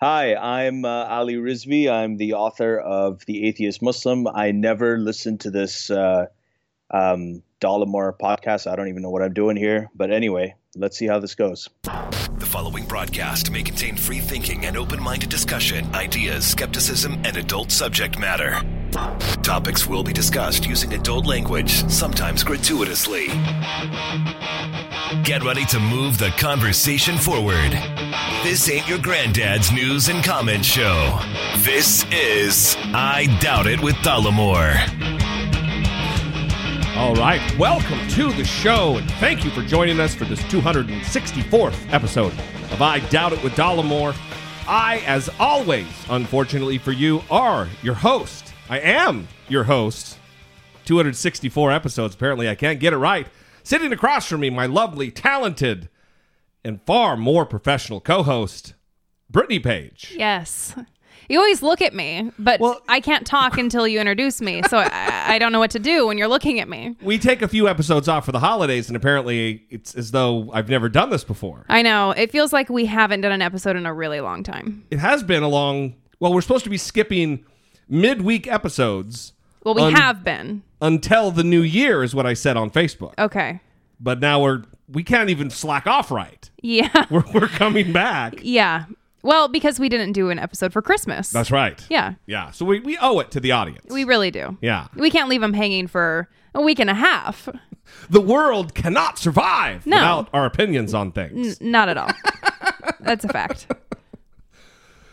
Hi, I'm uh, Ali Rizvi. I'm the author of The Atheist Muslim. I never listened to this uh, um, Dollemore podcast. I don't even know what I'm doing here. But anyway, let's see how this goes. The following broadcast may contain free thinking and open minded discussion, ideas, skepticism, and adult subject matter. Topics will be discussed using adult language, sometimes gratuitously. Get ready to move the conversation forward. This ain't your granddad's news and comment show. This is I Doubt It with Dollemore. All right, welcome to the show, and thank you for joining us for this 264th episode of I Doubt It with Dollemore. I, as always, unfortunately for you, are your host. I am your host. 264 episodes, apparently I can't get it right. Sitting across from me, my lovely, talented, and far more professional co host, Brittany Page. Yes. You always look at me, but Well- I can't talk until you introduce me. So I, I don't know what to do when you're looking at me. We take a few episodes off for the holidays, and apparently it's as though I've never done this before. I know. It feels like we haven't done an episode in a really long time. it has been a long well we're supposed to be skipping midweek episodes Well, we Un- have been. Until the new year is what i said on facebook Okay. but now we're we can't even slack off right Yeah. we're, we're coming back Yeah. Well, because we didn't do an episode for Christmas. that's right Yeah. yeah so we, we owe it to the audience We really do. yeah We can't leave them hanging for a week and a half. the world cannot survive No. without our opinions on things Not at all. That's a fact.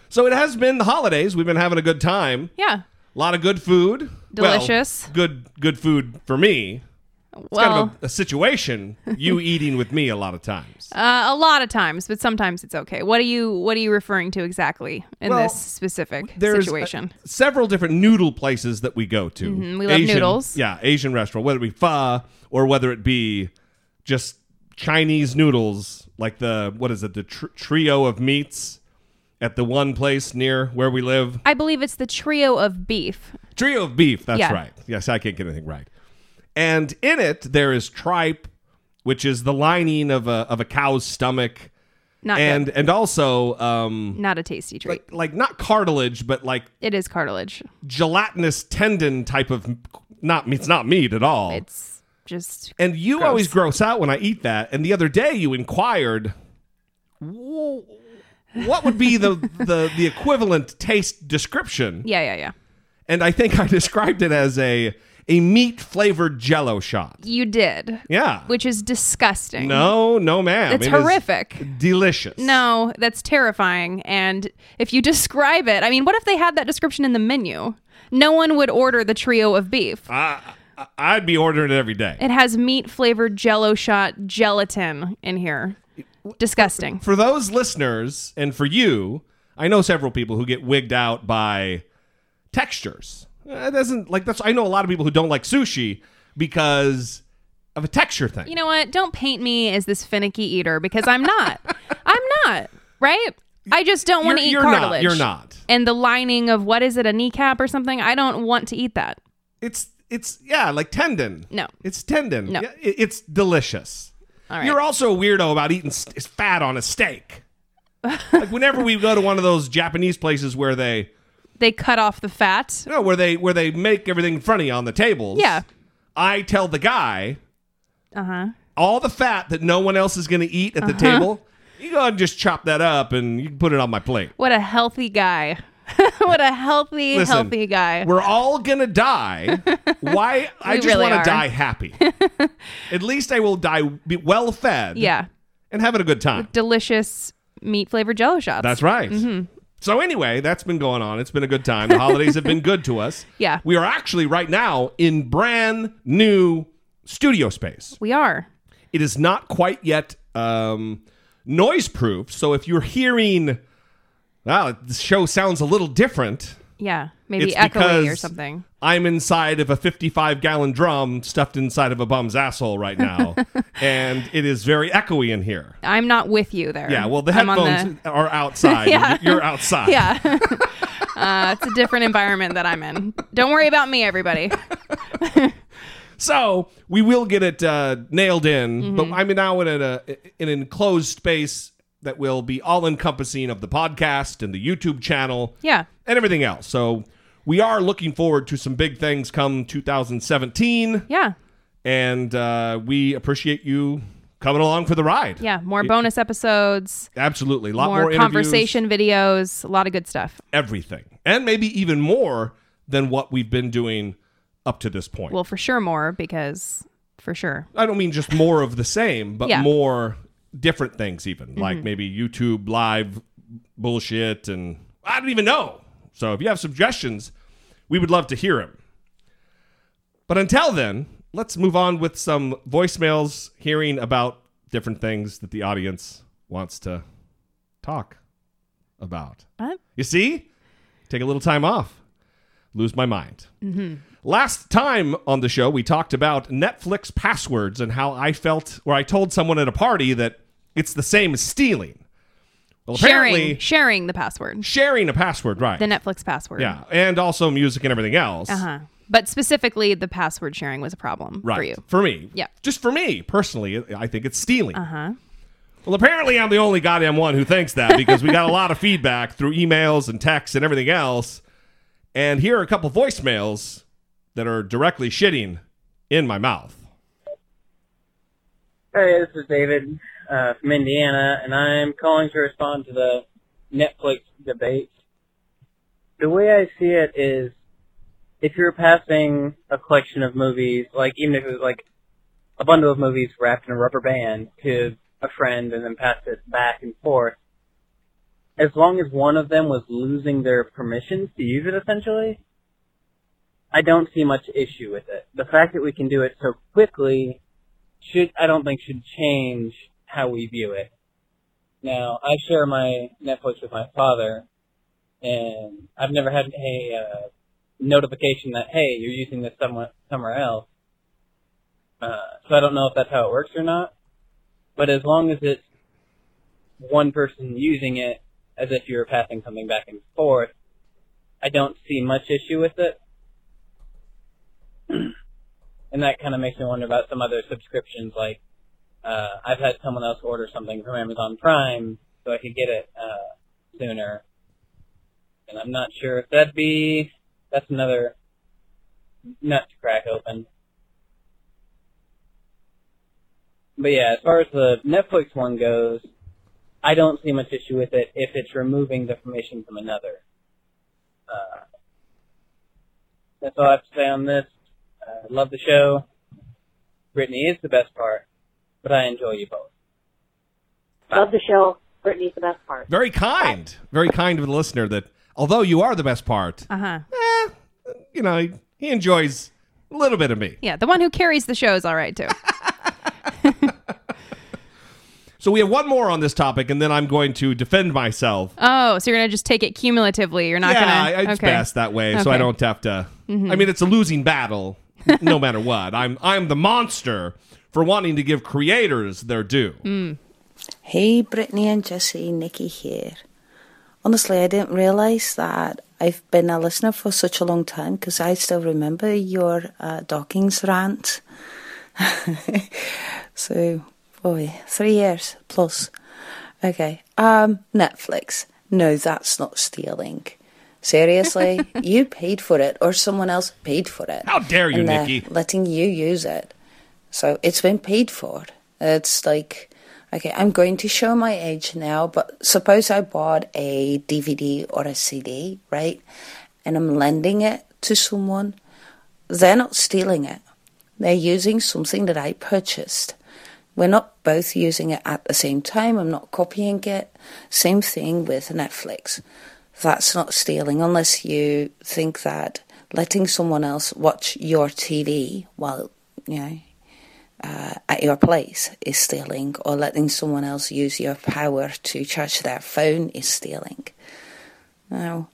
so it has been the holidays we've been having a good time Yeah. a lot of good food Well, Delicious. good good food for me it's Well, kind of a, a situation you eating with me a lot of times uh, a lot of times, but sometimes it's okay. What are you What are you referring to exactly in Well, this specific there's situation? uh, several different noodle places that we go to. Mm-hmm, we love noodles. Yeah, Asian restaurant, whether it be pho or whether it be just Chinese noodles, like the what is it, the tr- trio of meats at the one place near where we live. I believe it's the trio of beef. Trio of beef. That's Yeah. right. Yes, I can't get anything right. And in it there is tripe, which is the lining of a of a cow's stomach, Not and good. and also um Not a tasty treat. like like not cartilage, but like it is cartilage. gelatinous tendon type of not it's not meat at all. It's just and you gross. always gross out when I eat that. And the other day you inquired "Wh- what would be the the the equivalent taste description? yeah, yeah, yeah. And I think I described it as a a meat flavored jello shot. You did, Yeah. which is disgusting. no, no ma'am. It's It is horrific. Delicious. No, that's terrifying. And if you describe it, I mean, what if they had that description in the menu? No one would order the trio of beef. I, I- I'd be ordering it every day. It has meat flavored jello shot gelatin in here. Disgusting. for those listeners and for you, I know several people who get wigged out by textures. Uh, it doesn't like that's. I know a lot of people who don't like sushi because of a texture thing. You know what? Don't paint me as this finicky eater because I'm not. I'm not, right? I just don't want to eat you're not. cartilage. You're not. And the lining of what is it, a kneecap or something? I don't want to eat that. it's it's yeah, like tendon. No. it's tendon. No. Yeah, it- it's delicious. Right. You're also a weirdo about eating st- fat on a steak. like whenever we go to one of those Japanese places where they, They cut off the fat. you know, where they where they make everything in front of you on the tables. Yeah. I tell the guy, Uh huh. all the fat that no one else is going to eat at the Uh-huh. table, you go ahead and just chop that up and you can put it on my plate. What a healthy guy. what a healthy, Listen, healthy guy. We're all going to die. Why? I just really want to die happy. at least I will die be well fed Yeah. and having a good time. Delicious meat flavored jello shots. That's right. Mm-hmm. So anyway, that's been going on. It's been a good time. The holidays have been good to us. Yeah. We are actually right now in brand new studio space. We are. It is not quite yet um, noise proof. So if you're hearing, wow, the show sounds a little different. Yeah. Maybe It's echoey or something. I'm inside of a 55 gallon drum stuffed inside of a bum's asshole right now, and it is very echoey in here. I'm not with you there. Yeah, well, the headphones are outside. Yeah. You're outside. Yeah. uh, it's a different environment that I'm in. Don't worry about me, everybody. So we will get it uh, nailed in, Mm-hmm. but I'm now in a in an enclosed space that will be all encompassing of the podcast and the YouTube channel Yeah. and everything else. So we are looking forward to some big things come 2017, Yeah. and uh, we appreciate you coming along for the ride. Yeah. More bonus episodes, Absolutely. A lot more, more, conversation videos, a lot of good stuff. everything. And maybe even more than what we've been doing up to this point. Well, for sure more because for sure. I don't mean just more of the same, but Yeah. More different things, even like mm-hmm. maybe YouTube live bullshit, and I don't even know. So if you have suggestions, we would love to hear them. But until then, let's move on with some voicemails, hearing about different things that the audience wants to talk about. What? You see? Take a little time off. Lose my mind. Mm-hmm. Last time on the show, we talked about Netflix passwords and how I felt, where I told someone at a party that it's the same as stealing. Well, apparently, Sharing sharing the password. sharing a password, right? The Netflix password. yeah, and also music and everything else. Uh-huh. But specifically the password sharing was a problem Right. for you. For me. Yeah. Just for me, personally, I think it's stealing. Uh-huh. Well, apparently, I'm the only goddamn one who thinks that because we got a lot of feedback through emails and texts and everything else. And here are a couple voicemails that are directly shitting in my mouth. Hey, this is David uh, from Indiana, and I'm calling to respond to the Netflix debate. The way I see it is, if you're passing a collection of movies, like even if it was like a bundle of movies wrapped in a rubber band to a friend and then pass it back and forth, as long as one of them was losing their permissions to use it essentially, I don't see much issue with it. The fact that we can do it so quickly should I don't think should change how we view it. Now, I share my Netflix with my father, and I've never had a uh, notification that hey, you're using this somewhere somewhere else. Uh, so I don't know if that's how it works or not. But as long as it's one person using it as if you were passing something back and forth, I don't see much issue with it. and that kind of makes me wonder about some other subscriptions. Like, uh, I've had someone else order something from Amazon Prime so I could get it uh, sooner, and I'm not sure if that'd be that's another nut to crack open. But yeah, as far as the Netflix one goes, I don't see much issue with it if it's removing the information from another. Uh, that's all I have to say on this. I love the show. Brittany is the best part, but I enjoy you both. Love the show. Brittany's the best part. Very kind. Very kind of the listener that, although you are the best part, Uh-huh. eh, you know, he, he enjoys a little bit of me. Yeah, the one who carries the show is all right too. So we have one more on this topic, and then I'm going to defend myself. Oh, so you're gonna just take it cumulatively. You're not yeah, gonna. Yeah, it's okay. best that way, so I Mm-hmm. don't have to. I mean, it's a losing battle, no matter what. I'm I'm the monster for wanting to give creators their due. Mm. Hey, Brittany and Jesse, Nikki here. Honestly, I didn't realise that I've been a listener for such a long time because I still remember your uh, Dawkins rant. so, boy, three years plus. Okay, um, Netflix. No, that's not stealing. Seriously, you paid for it, or someone else paid for it. How dare you, and Nikki. Letting you use it. So it's been paid for. It's like, okay, I'm going to show my age now, but suppose I bought a DVD or a CD, right? And I'm lending it to someone. They're not stealing it. They're using something that I purchased. We're not both using it at the same time. I'm not copying it. Same thing with Netflix. That's not stealing unless you think that letting someone else watch your TV while, you know, uh, at your place is stealing, or letting someone else use your power to charge their phone is stealing. Now,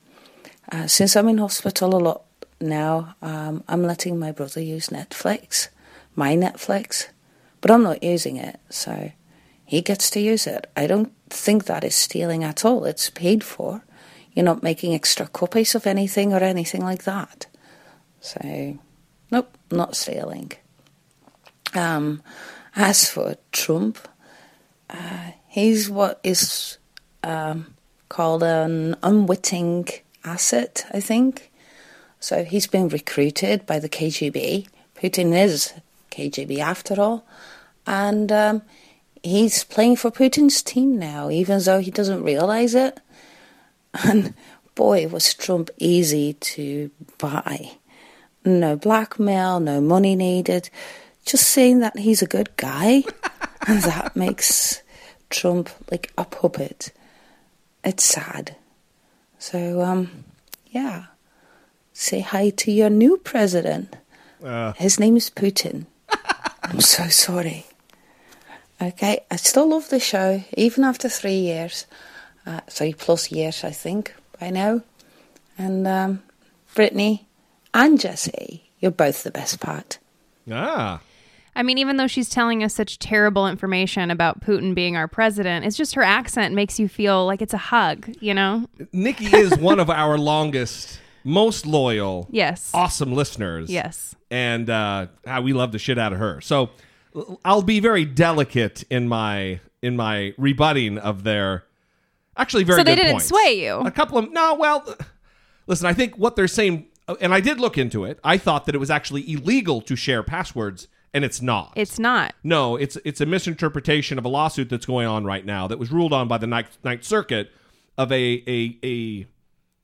uh, since I'm in hospital a lot now, um, I'm letting my brother use Netflix, my Netflix, but I'm not using it, so he gets to use it. I don't think that is stealing at all. It's paid for. You're not making extra copies of anything or anything like that. So, nope, not stealing. Um, as for Trump, uh, he's what is um, called an unwitting asset, I think. So he's been recruited by the KGB. Putin is KGB after all. And um, he's playing for Putin's team now, even though he doesn't realize it. And boy, was Trump easy to buy. No blackmail, no money needed. Just saying that he's a good guy. and that makes Trump like a puppet. It's sad. So, um, yeah. Say hi to your new president. His name is Putin. I'm so sorry. Okay, I still love the show, even after three years. Uh, three plus years, I think, by now. And um, Brittany and Jesse, you're both the best part. Ah. I mean, even though she's telling us such terrible information about Putin being our president, it's just her accent makes you feel like it's a hug, you know? Nikki is one of our longest, most loyal, Yes. awesome listeners. Yes. And uh, ah, we love the shit out of her. So I'll be very delicate in my in my rebutting of their actually very So they good didn't points. sway you? A couple of no, well, listen, I think what they're saying and I did look into it. I thought that it was actually illegal to share passwords and it's not. It's not. No, it's it's a misinterpretation of a lawsuit that's going on right now that was ruled on by the Ninth, Ninth Circuit of a, a a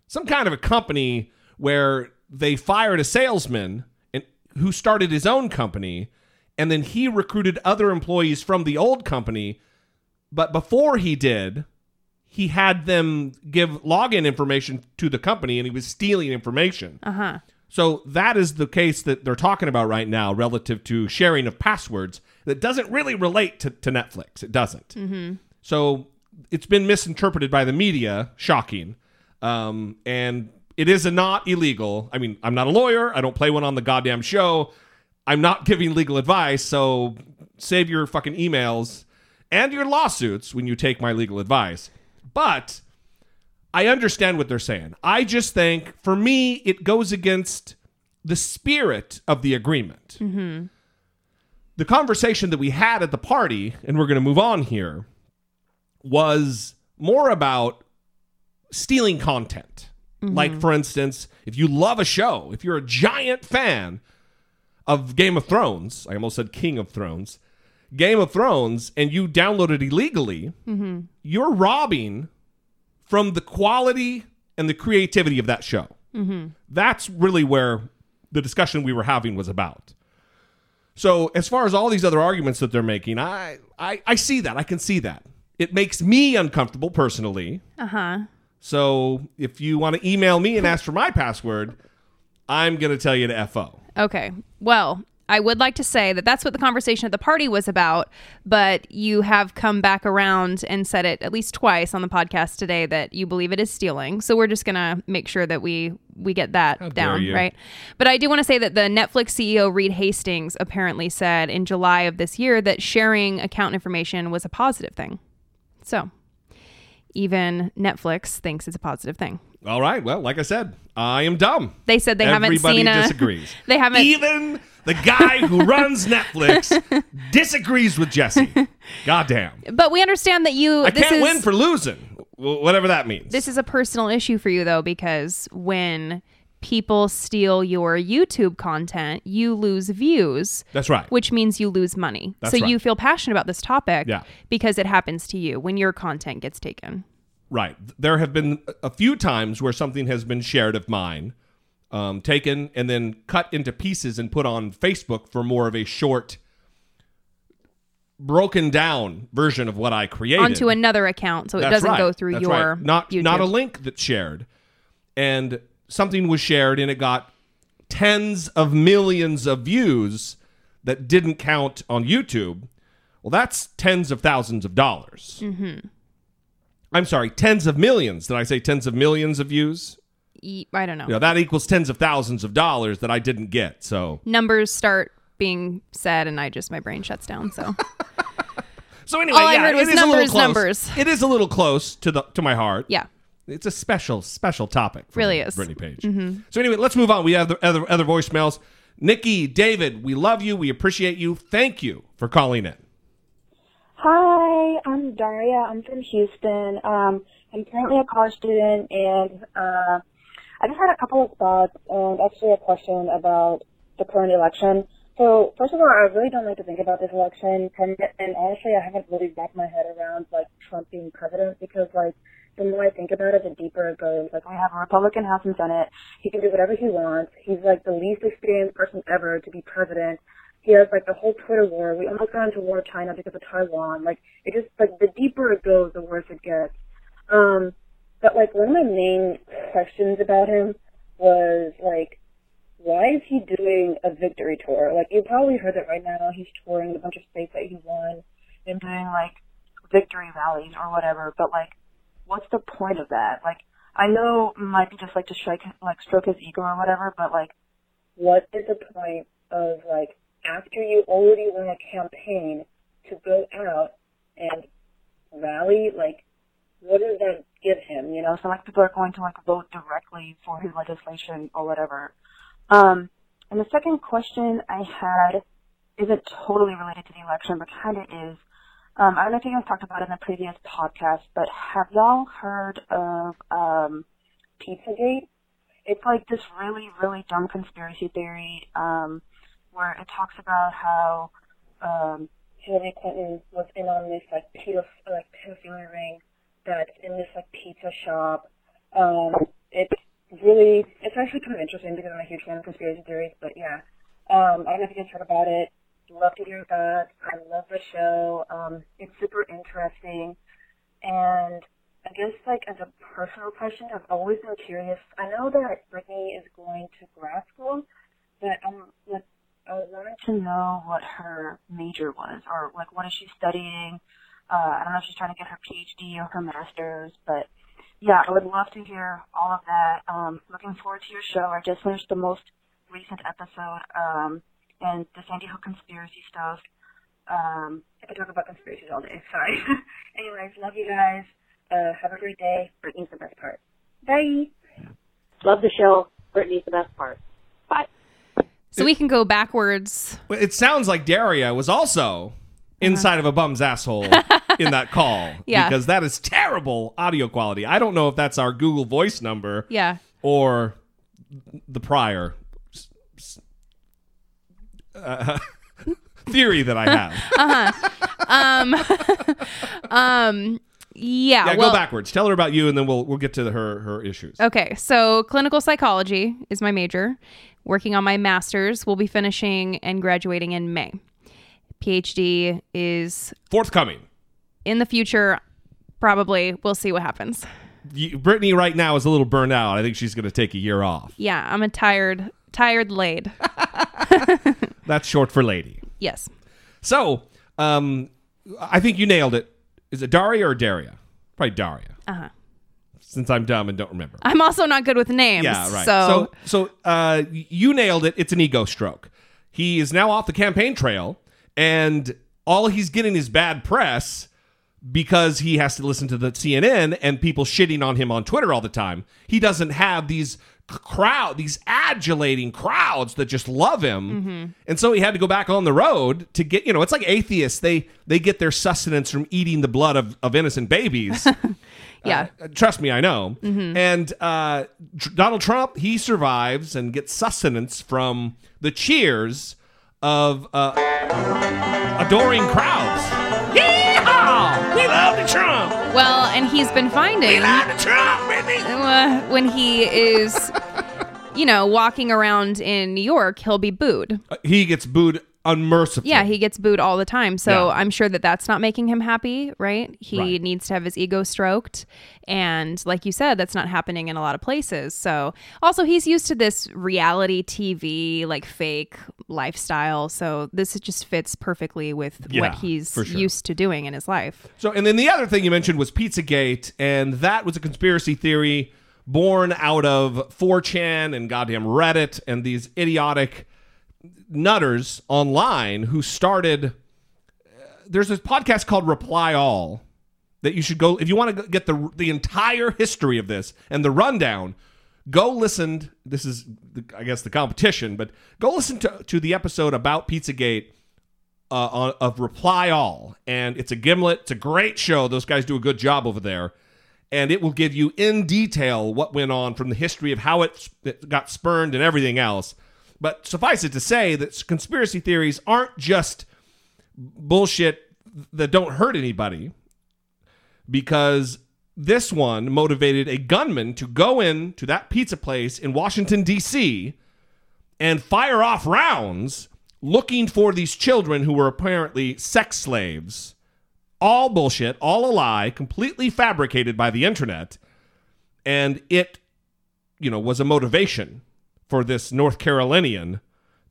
some kind of a company where they fired a salesman and who started his own company and then he recruited other employees from the old company but before he did he had them give login information to the company and he was stealing information Uh huh. So that is the case that they're talking about right now relative to sharing of passwords that doesn't really relate to, to Netflix. It doesn't. Mm-hmm. So it's been misinterpreted by the media. Shocking. Um, and it is not illegal. I mean, I'm not a lawyer. I don't play one on the goddamn show. I'm not giving legal advice. So save your fucking emails and your lawsuits when you take my legal advice. But I understand what they're saying. I just think, for me, it goes against the spirit of the agreement. The conversation that we had at the party, and we're going to move on here, was more about stealing content. Like, for instance, if you love a show, if you're a giant fan of Game of Thrones, I almost said King of Thrones, Game of Thrones, and you download it illegally, you're robbing from the quality and the creativity of that show. That's really where the discussion we were having was about. So, as far as all these other arguments that they're making, I, I, I see that. I can see that. It makes me uncomfortable personally. Uh huh. So, if you want to email me and ask for my password, I'm going to tell you to FO. Okay. Well, I would like to say that that's what the conversation at the party was about, but you have come back around and said it at least twice on the podcast today that you believe it is stealing. So we're just going to make sure that we we get that dare down, right? But I do want to say that the Netflix CEO Reed Hastings apparently said in July of this year that sharing account information was a positive thing. So, even Netflix thinks it's a positive thing. All right. Well, like I said, I am dumb. They said they Everybody haven't seen a disagrees. They haven't Even the guy who runs Netflix disagrees with Jesse. Goddamn. But we understand that you. I can't is, win for losing, whatever that means. This is a personal issue for you, though, because when people steal your YouTube content, you lose views. That's right. Which means you lose money. That's so right. you feel passionate about this topic Yeah. because it happens to you when your content gets taken. Right. There have been a few times where something has been shared of mine, um, taken and then cut into pieces and put on Facebook for more of a short, broken down version of what I created. Onto another account, so it That's doesn't right. go through That's your right. not YouTube. not a link that's shared, and something was shared and it got tens of millions of views that didn't count on YouTube. Well, that's tens of thousands of dollars. Mm-hmm. I'm sorry, tens of millions. Did I say tens of millions of views? E- I don't know. You know, that equals tens of thousands of dollars that I didn't get. So, Numbers start being said, and I just my brain shuts down. So so anyway, All I yeah, heard was it is a little numbers, close. numbers. It is a little close to the to my heart. yeah, It's a special, special topic. For Really is. Brittany Page. Mm-hmm. So anyway, let's move on. We have the other other voicemails. Nikki, David, we love you. We appreciate you. Thank you for calling in. Hi, Hi, I'm Daria. I'm from Houston. Um, I'm currently a college student, and uh, I just had a couple of thoughts and actually a question about the current election. So, first of all, I really don't like to think about this election, and honestly, I haven't really wrapped my head around like Trump being president because, like, the more I think about it, the deeper it goes. Like, we have a Republican House and Senate. He can do whatever he wants. He's like the least experienced person ever to be president. He has like the whole Twitter war. We almost got into war with China because of Taiwan. Like, it just like the deeper it goes, the worse it gets. Um, but like one of my main questions about him was like, why is he doing a victory tour? Like you probably heard that right now he's touring a bunch of states that he won and doing like victory rallies or whatever. But like, what's the point of that? Like, I know it might be just like to strike like stroke his ego or whatever, but like, what is the point of like after you already won a campaign to go out and rally like what does that give him? You know, so like people are going to like vote directly for his legislation or whatever. Um, and the second question I had isn't totally related to the election, but kind of is. Um, I don't know if you guys talked about it in the previous podcast, but have y'all heard of um, Pizzagate? It's like this really, really dumb conspiracy theory um, where it talks about how um, Hillary Clinton was in on this like pedophile, like pedophilia ring that's in this like pizza shop. Um, it's really, it's actually kind of interesting because I'm a huge fan of conspiracy theories. But yeah, um, I don't know if you guys heard about it. Love to hear thoughts. I love the show. Um, it's super interesting, and I guess like as a personal question, I've always been curious. I know that Brittany is going to grad school, but I'm like I wanted to know what her major was, or like what is she studying. Uh, I don't know if she's trying to get her PhD or her master's, but yeah, I would love to hear all of that. Um, looking forward to your show. I just finished the most recent episode, um, and the Sandy Hook conspiracy stuff. Um, I could talk about conspiracies all day. Sorry. Anyways, love you guys. Uh, have a great day. Brittany's the best part. Bye. Love the show. Brittany's the best part. Bye. So we can go backwards. It sounds like Daria was also inside of a bum's asshole in that call. Yeah. Because that is terrible audio quality. I don't know if that's our Google Voice number Yeah. or the prior uh, theory that I have. Uh huh. Um. Yeah. Yeah, well, go backwards. Tell her about you, and then we'll we'll get to the, her her issues. Okay, so clinical psychology is my major. Working on my master's, we'll be finishing and graduating in May. PhD is Forthcoming. in the future. Probably, we'll see what happens. You, Brittany right now is a little burned out. I think she's going to take a year off. Yeah, I'm a tired, tired laid. That's short for lady. Yes. So, um, I think you nailed it. Is it Daria or Daria? Probably Daria. Uh huh. Since I'm dumb and don't remember. I'm also not good with names. Yeah, right. So, so, so uh, you nailed it. It's an ego stroke. He is now off the campaign trail, and all he's getting is bad press because he has to listen to the CNN and people shitting on him on Twitter all the time. He doesn't have these crowd, these adulating crowds that just love him, and so he had to go back on the road to get. You know, it's like atheists. They they get their sustenance from eating the blood of, of innocent babies. yeah. Uh, trust me, I know. And uh, Donald Trump, he survives and gets sustenance from the cheers of uh, adoring crowds. Yeehaw! We love the Trump. well, and he's been finding We Love the Trump, Brittany. uh, when he is, you know, walking around in New York, he'll be booed. Uh, he gets booed unmercifully. Yeah, he gets booed all the time. So Yeah. I'm sure that that's not making him happy, right? He Right. needs to have his ego stroked. And like you said, that's not happening in a lot of places. So also, he's used to this reality TV, like fake lifestyle. So this just fits perfectly with Yeah, what he's sure. used to doing in his life. So, and then the other thing you mentioned was Pizzagate, and that was a conspiracy theory born out of 4chan and goddamn Reddit and these idiotic nutters online who started. uh, There's this podcast called Reply All that you should go if you want to get the the entire history of this and the rundown. Go listen. This is, the, I guess, the competition, but go listen to to the episode about Pizzagate uh, on, of Reply All, and it's a gimlet. It's a great show. Those guys do a good job over there, and it will give you in detail what went on from the history of how it, it got spurned and everything else. But suffice it to say that conspiracy theories aren't just bullshit that don't hurt anybody, because this one motivated a gunman to go in to that pizza place in Washington D.C. and fire off rounds looking for these children who were apparently sex slaves. All bullshit, all a lie, completely fabricated by the internet. And it, you know, was a motivation for this North Carolinian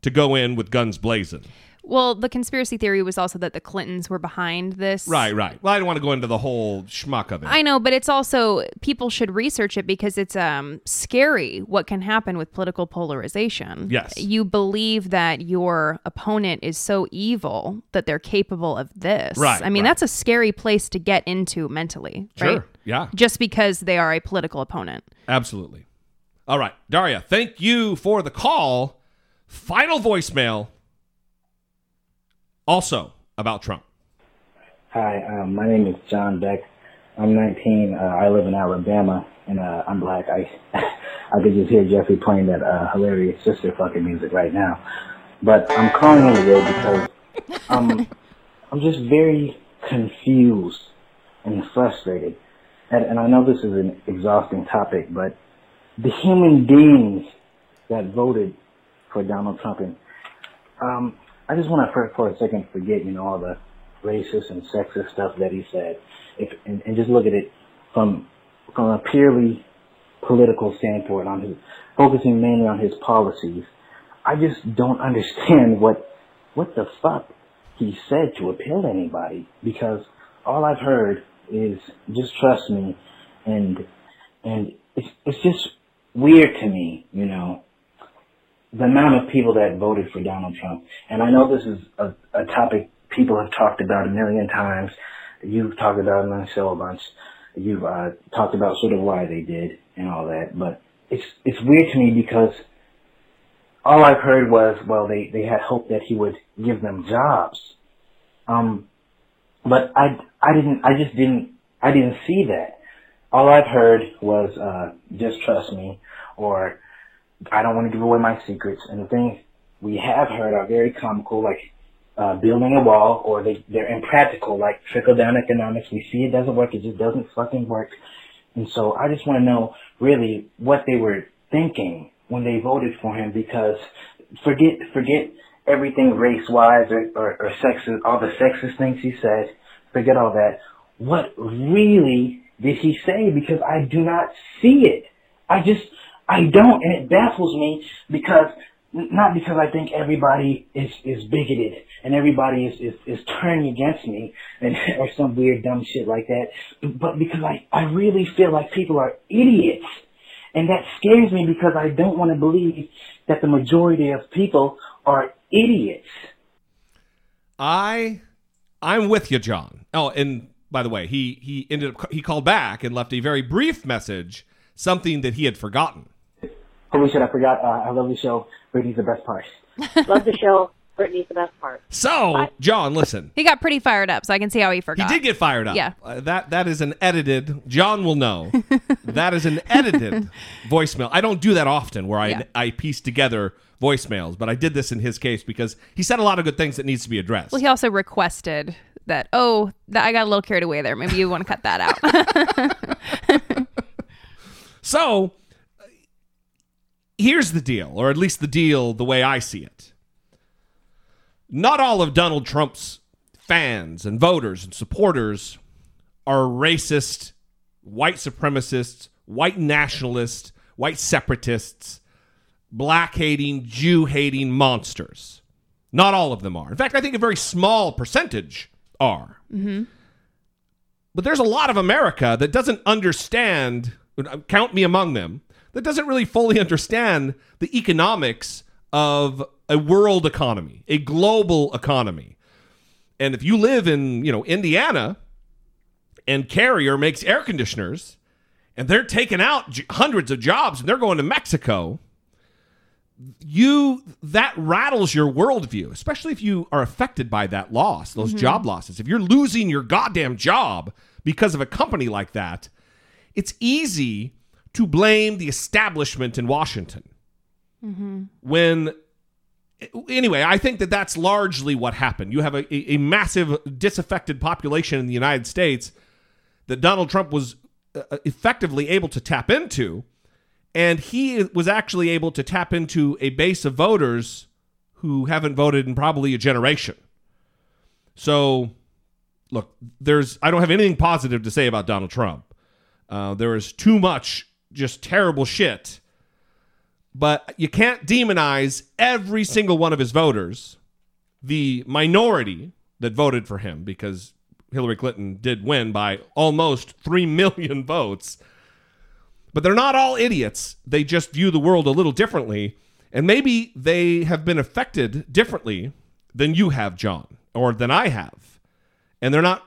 to go in with guns blazing. Well, the conspiracy theory was also that the Clintons were behind this. Right, right. Well, I don't want to go into the whole schmuck of it. I know, but it's also people should research it because it's um scary what can happen with political polarization. Yes. You believe that your opponent is so evil that they're capable of this. Right, I mean, right. that's a scary place to get into mentally, right? Yeah. Just because they are a political opponent. Absolutely. All right, Daria, thank you for the call. Final voicemail. Also about Trump. Hi, um, my name is John Beck. I'm 19. Uh, I live in Alabama, and uh, I'm black. I I could just hear Jeffrey playing that uh, hilarious sister fucking music right now. But I'm calling in today because um, I'm just very confused and frustrated. And, and I know this is an exhausting topic, but the human beings that voted for Donald Trump, and um, I just want to for, for a second forget, you know, all the racist and sexist stuff that he said, if, and, and just look at it from from a purely political standpoint, on his focusing mainly on his policies. I just don't understand what what the fuck he said to appeal to anybody because all I've heard is just trust me, and and it's it's just weird to me, you know, the amount of people that voted for Donald Trump. And I know this is a, a topic people have talked about a million times. You've talked about it on show a bunch. You've uh, talked about sort of why they did and all that. But it's it's weird to me because all I've heard was, well, they, they had hope that he would give them jobs. Um, but I, I didn't, I just didn't, I didn't see that. All I've heard was, uh, just trust me or I don't want to give away my secrets. And the things we have heard are very comical, like, uh, building a wall or they, they're impractical, like trickle down economics. We see it doesn't work. It just doesn't fucking work. And so I just want to know really what they were thinking when they voted for him because forget, forget everything race wise or, or, or sexist, all the sexist things he said. Forget all that. What really did he say? Because I do not see it. I just, I don't, and it baffles me because, not because I think everybody is, is bigoted and everybody is, is, is turning against me and, or some weird dumb shit like that, but because I, I really feel like people are idiots. And that scares me because I don't want to believe that the majority of people are idiots. I I'm with you, John. Oh, and by the way, he he ended up he called back and left a very brief message, something that he had forgotten. Holy shit, I forgot. Uh, I love the show. Brittany's the best part. Love the show. Brittany's the best part. So, John, listen. He got pretty fired up, so I can see how he forgot. He forgot. did get fired up. Yeah. Uh, that that is an edited. John will know. that is an edited voicemail. I don't do that often, where I Yeah. I piece together voicemails, but I did this in his case because he said a lot of good things that needs to be addressed. Well, he also requested that. Oh, that I got a little carried away there. Maybe you want to cut that out. So here's the deal, or at least the deal the way I see it. Not all of Donald Trump's fans and voters and supporters are racist, white supremacists, white nationalists, white separatists, black hating, Jew hating monsters. Not all of them are. In fact, I think a very small percentage are. But there's a lot of America that doesn't understand, count me among them, that doesn't really fully understand the economics of a world economy, a global economy. And if you live in, you know, Indiana and Carrier makes air conditioners and they're taking out hundreds of jobs and they're going to Mexico, you that rattles your worldview, especially if you are affected by that loss, those mm-hmm. job losses. If you're losing your goddamn job because of a company like that, it's easy to blame the establishment in Washington. Mm-hmm. When anyway, I think that that's largely what happened. You have a, a, massive disaffected population in the United States that Donald Trump was uh, uh effectively able to tap into, and he was actually able to tap into a base of voters who haven't voted in probably a generation. So, look, there's I don't have anything positive to say about Donald Trump. Uh, there is too much just terrible shit but you can't demonize every single one of his voters, the minority that voted for him, because Hillary Clinton did win by almost 3 million votes. But they're not all idiots. They just view the world a little differently. And maybe they have been affected differently than you have, John, or than I have. And they're not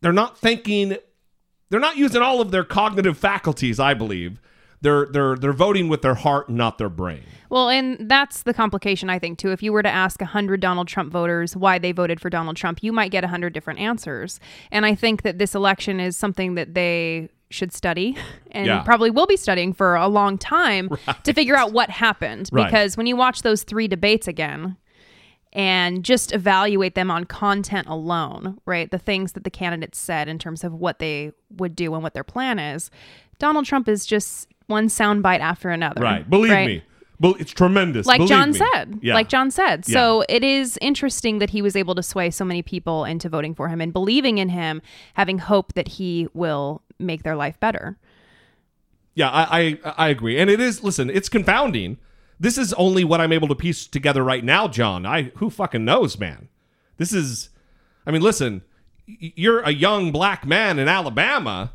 they're not thinking they're not using all of their cognitive faculties, I believe. They're they're they're voting with their heart, not their brain. Well, and that's the complication, I think, too. If you were to ask 100 Donald Trump voters why they voted for Donald Trump, you might get 100 different answers. And I think that this election is something that they should study and Yeah. probably will be studying for a long time to figure out what happened. Right. Because when you watch those three debates again, and just evaluate them on content alone, right? The things that the candidates said in terms of what they would do and what their plan is. Donald Trump is just one soundbite after another. Right. Believe right? me. Bel- It's tremendous. Like John me. said. Yeah. Like John said. So it is interesting that he was able to sway so many people into voting for him and believing in him, having hope that he will make their life better. Yeah, I, I I agree, and it is. Listen, it's confounding. This is only what I'm able to piece together right now, John. I who fucking knows, man. This is. I mean, listen. You're a young black man in Alabama.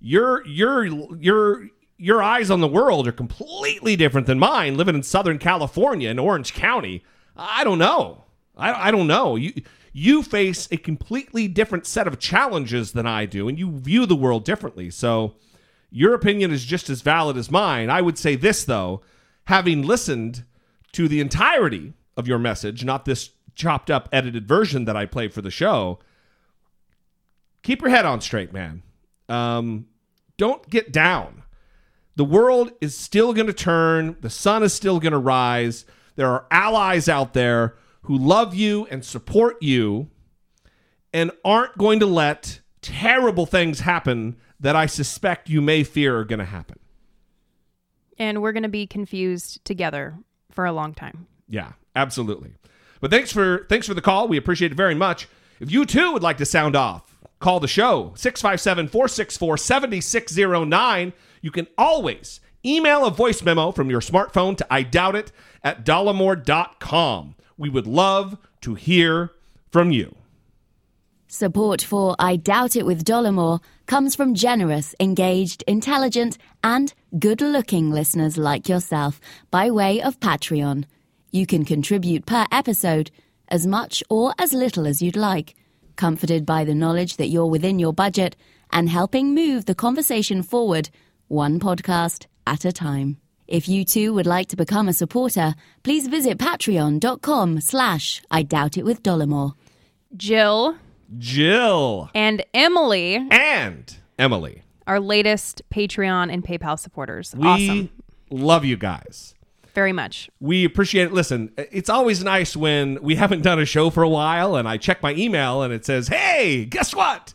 Your your your your eyes on the world are completely different than mine. Living in Southern California in Orange County, I don't know. I I don't know. You you face a completely different set of challenges than I do, and you view the world differently. So your opinion is just as valid as mine. I would say this, though, having listened to the entirety of your message, not this chopped up, edited version that I played for the show, keep your head on straight, man. Um, don't get down. The world is still going to turn, the sun is still going to rise. There are allies out there who love you and support you and aren't going to let terrible things happen that I suspect you may fear are going to happen. And we're going to be confused together for a long time. Yeah, absolutely. But thanks for thanks for the call. We appreciate it very much. If you too would like to sound off, call the show 657-464-7609. You can always email a voice memo from your smartphone to I doubt it at dollemore.com. We would love to hear from you. Support for I Doubt It with Dollemore comes from generous, engaged, intelligent, and good looking listeners like yourself by way of Patreon. You can contribute per episode as much or as little as you'd like, comforted by the knowledge that you're within your budget and helping move the conversation forward one podcast at a time. If you too would like to become a supporter, please visit patreon.com slash I Doubt It with Dollemore. Jill Jill and Emily, and Emily. our latest Patreon and PayPal supporters. We awesome. love you guys. Very much. We appreciate it. Listen, it's always nice when we haven't done a show for a while and I check my email and it says, hey, guess what?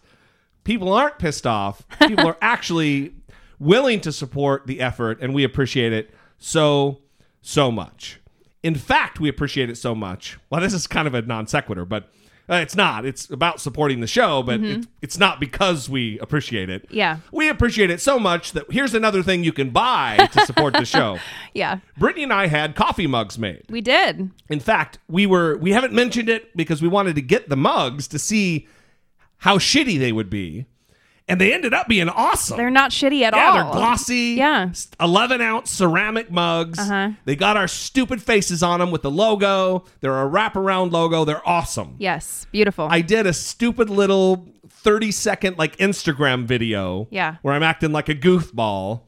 People aren't pissed off. People are actually willing to support the effort and we appreciate it so, so much. In fact, we appreciate it so much. Well, this is kind of a non sequitur, but uh, it's not. It's about supporting the show, but it, it's not because we appreciate it. Yeah. We appreciate it so much that here's another thing you can buy to support the show. Yeah. Brittany and I had coffee mugs made. We did. In fact, we were we haven't mentioned it because we wanted to get the mugs to see how shitty they would be, and they ended up being awesome. They're not shitty at yeah, all. they're glossy. Yeah. eleven ounce ceramic mugs. Uh-huh. They got our stupid faces on them with the logo. They're a wraparound logo. They're awesome. Yes. Beautiful. I did a stupid little 30 second like Instagram video Yeah. where I'm acting like a goofball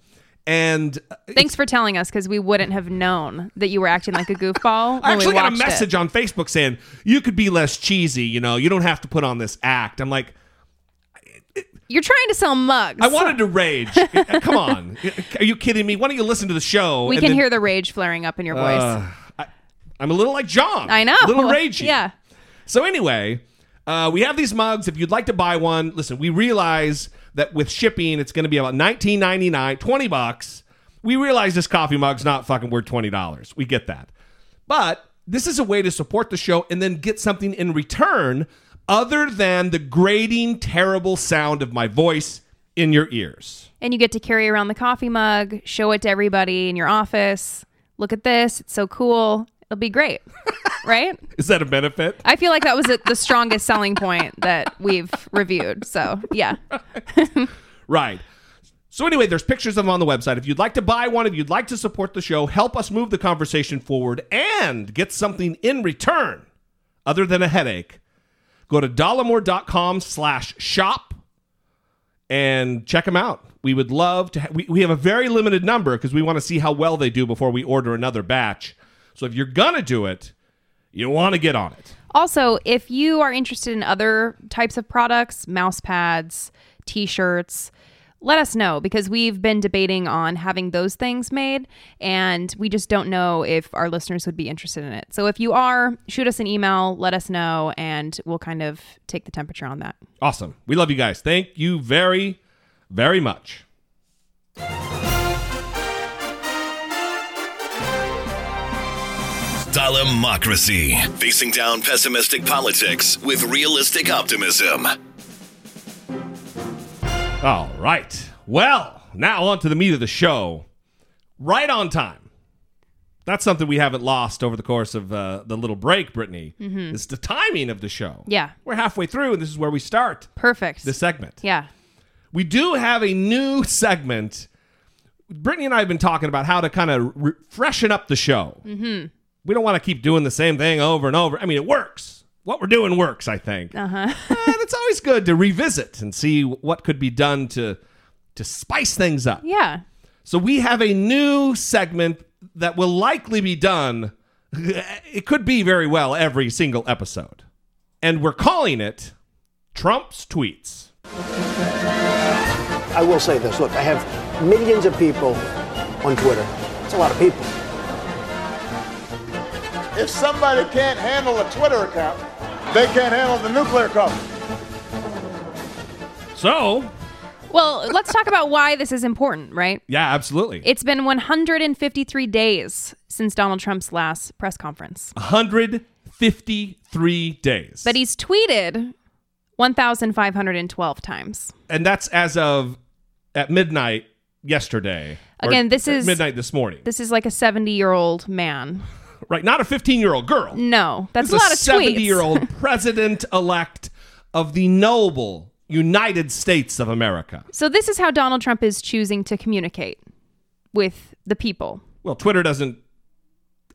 And Thanks for telling us because we wouldn't have known that you were acting like a goofball. I when we actually got a watched it. message on Facebook saying you could be less cheesy. You know, you don't have to put on this act. I'm like, You're trying to sell mugs. I wanted to rage. Come on, are you kidding me? Why don't you listen to the show? We can then- hear the rage flaring up in your voice. Uh, I, I'm a little like John. I know. A little ragey. Yeah. So anyway, uh, we have these mugs. If you'd like to buy one, listen. We realize that with shipping, it's going to be about 19.99, 20 bucks. We realize this coffee mug's not fucking worth twenty dollars. We get that, but this is a way to support the show and then get something in return other than the grating, terrible sound of my voice in your ears. And you get to carry around the coffee mug, show it to everybody in your office. Look at this. It's so cool. It'll be great. right? Is that a benefit? I feel like that was the strongest selling point that we've reviewed. So, yeah. Right. So anyway, there's pictures of them on the website. If you'd like to buy one, if you'd like to support the show, help us move the conversation forward and get something in return other than a headache, go to dollemore.com slash shop and check them out. We would love to. Ha- we, we have a very limited number because we want to see how well they do before we order another batch. So if you're gonna do it, you want to get on it. Also, if you are interested in other types of products, mouse pads, t shirts, let us know because we've been debating on having those things made and we just don't know if our listeners would be interested in it. So if you are, shoot us an email, let us know, and we'll kind of take the temperature on that. Awesome. We love you guys. Thank you very, very much. Democracy. Facing down pessimistic politics with realistic optimism. All right. Well, now on to the meat of the show. Right on time. That's something we haven't lost over the course of uh, the little break, Brittany. Mhm. It's the timing of the show. Yeah. We're halfway through, and this is where we start Perfect. the segment. Yeah. We do have a new segment. Brittany and I have been talking about how to kind of re- freshen up the show. Mm-hmm. We don't want to keep doing the same thing over and over. I mean, it works. What we're doing works, I think. Uh huh. and it's always good to revisit and see what could be done to to spice things up. Yeah. So we have a new segment that will likely be done. It could be very well every single episode. And we're calling it Trump's Tweets. I will say this. Look, I have millions of people on Twitter. It's a lot of people. If somebody can't handle a Twitter account, they can't handle the nuclear cover. So, Well, let's talk about why this is important, right? yeah, absolutely. It's been 153 days since Donald Trump's last press conference. 153 days. But he's tweeted 1,512 times. and that's as of at midnight yesterday. Again, this is midnight this morning. This is like a 70 year old man. Right, not a 15-year-old girl. No, that's This a lot of tweets. 70-year-old president elect of the noble United States of America. So this is how Donald Trump is choosing to communicate with the people. Well, Twitter doesn't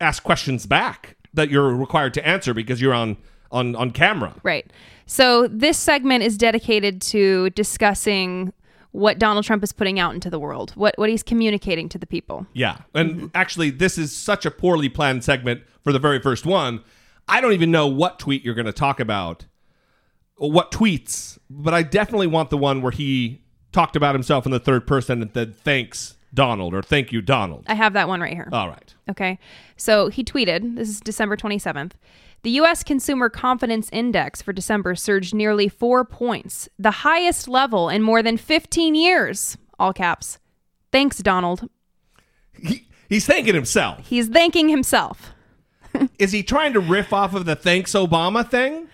ask questions back that you're required to answer because you're on on on camera. Right. So this segment is dedicated to discussing what Donald Trump is putting out into the world, what what he's communicating to the people. Yeah. And mm-hmm. actually this is such a poorly planned segment for the very first one. I don't even know what tweet you're going to talk about. What tweets, but I definitely want the one where he talked about himself in the third person and said thanks Donald or thank you Donald. I have that one right here. All right. Okay. So he tweeted, this is December 27th. The U.S. Consumer Confidence Index for December surged nearly four points, the highest level in more than 15 years. All caps. Thanks, Donald. He's thanking himself. He's thanking himself. Is he trying to riff off of the thanks Obama thing?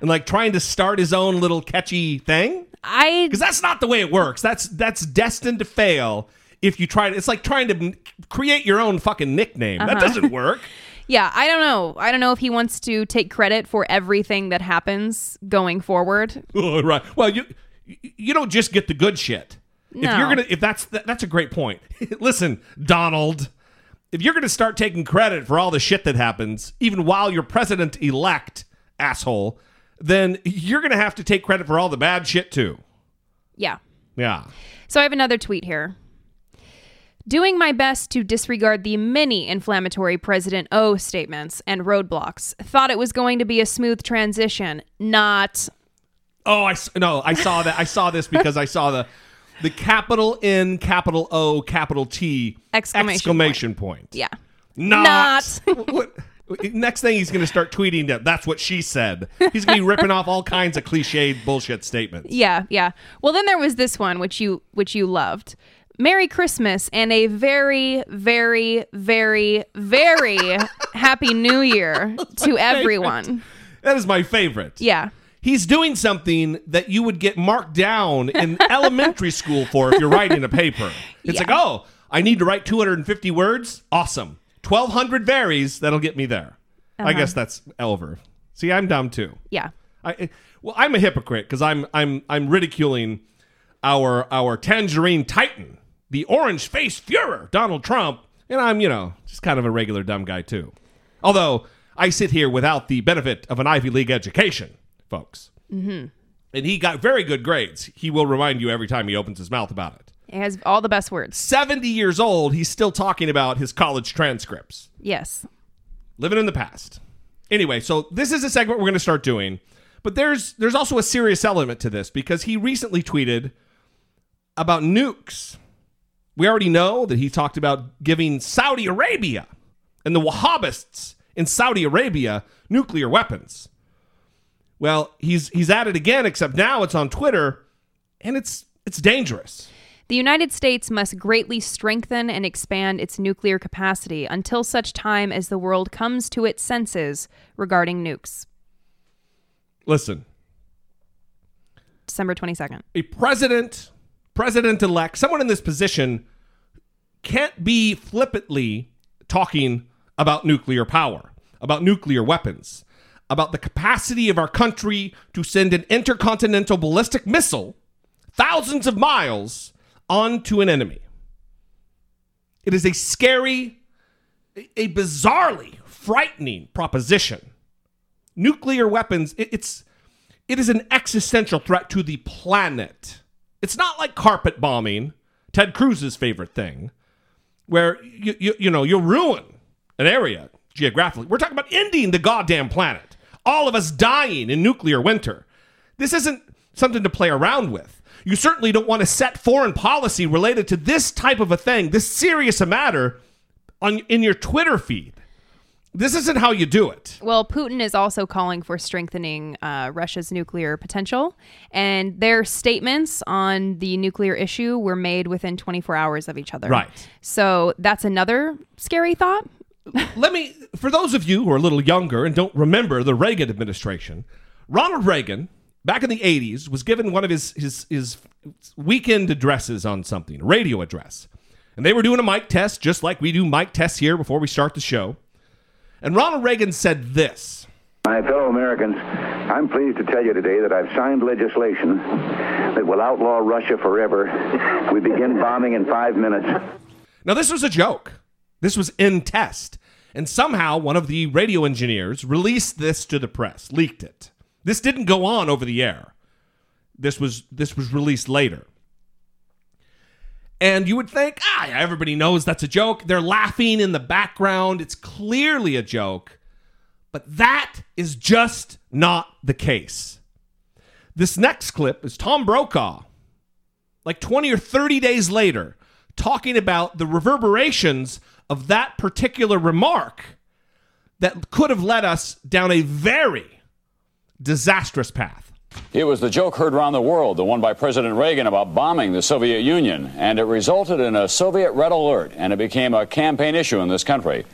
And like trying to start his own little catchy thing? I Because that's not the way it works. That's that's destined to fail if you try to it's like trying to create your own fucking nickname. That Uh-huh. doesn't work. Yeah, I don't know. I don't know if he wants to take credit for everything that happens going forward. Oh, right. Well, you you don't just get the good shit. No. If you're gonna, if that's that, that's a great point. Listen, Donald, if you're gonna start taking credit for all the shit that happens, even while you're president elect, asshole, then you're gonna have to take credit for all the bad shit too. Yeah. Yeah. So I have another tweet here. Doing my best to disregard the many inflammatory President O statements and roadblocks. Thought it was going to be a smooth transition. Not. Oh, I no, I saw that. I saw this because I saw the the capital N, capital O, capital T Exclamation exclamation point. Yeah. Not. what, next thing he's going to start tweeting that that's what she said. He's going to be ripping off all kinds of cliched bullshit statements. Yeah, yeah. Well, then there was this one which you which you loved. Merry Christmas and a very, very, very, very happy New Year to everyone. That is my favorite. Yeah. He's doing something that you would get marked down in elementary school for if you're writing a paper. It's like, oh, I need to write 250 words. Awesome. 1,200 varies. That'll get me there. I Uh-huh. guess that's Elver. See, I'm dumb too. Yeah. I well, I'm a hypocrite because I'm I'm I'm ridiculing our our tangerine titan, the orange faced Fuhrer, Donald Trump, and I'm you know just kind of a regular dumb guy too. Although I sit here without the benefit of an Ivy League education, folks, Mm-hmm. and he got very good grades. He will remind you every time he opens his mouth about it. It has all the best words. 70 years old, he's still talking about his college transcripts Yes. living in the past. Anyway, so this is a segment we're going to start doing, but there's there's also a serious element to this because he recently tweeted about nukes. We already know that he talked about giving Saudi Arabia and the Wahhabists in Saudi Arabia nuclear weapons. Well, he's he's at it again except now it's on Twitter and it's it's dangerous. The United States must greatly strengthen and expand its nuclear capacity until such time as the world comes to its senses regarding nukes. Listen, December 22nd. a president, president elect, someone in this position can't be flippantly talking about nuclear power, about nuclear weapons, about the capacity of our country to send an intercontinental ballistic missile thousands of miles onto an enemy. It is a scary, a bizarrely frightening proposition. Nuclear weapons, it's it is an existential threat to the planet. It's not like carpet bombing, Ted Cruz's favorite thing, where you, you, you know you'll ruin an area geographically. We're talking about ending the goddamn planet. All of us dying in nuclear winter. This isn't something to play around with. You certainly don't want to set foreign policy related to this type of a thing, this serious a matter, on in your Twitter feed. This isn't how you do it. Well, Putin is also calling for strengthening uh, Russia's nuclear potential, and their statements on the nuclear issue were made within 24 hours of each other. Right. So that's another scary thought. Let me, for those of you who are a little younger and don't remember the Reagan administration, Ronald Reagan, back in the 80s, was given one of his, his, his weekend addresses on something, a radio address. And they were doing a mic test, just like we do mic tests here before we start the show. And Ronald Reagan said this My fellow Americans, I'm pleased to tell you today that I've signed legislation that will outlaw Russia forever. We begin bombing in five minutes. Now, this was a joke. This was in test. And somehow one of the radio engineers released this to the press, leaked it. This didn't go on over the air. This was this was released later. And you would think, ah, everybody knows that's a joke. They're laughing in the background. It's clearly a joke. But that is just not the case. This next clip is Tom Brokaw, like 20 or 30 days later, talking about the reverberations of that particular remark that could have led us down a very disastrous path. It was the joke heard around the world, the one by President Reagan about bombing the Soviet Union, and it resulted in a Soviet red alert, and it became a campaign issue in this country.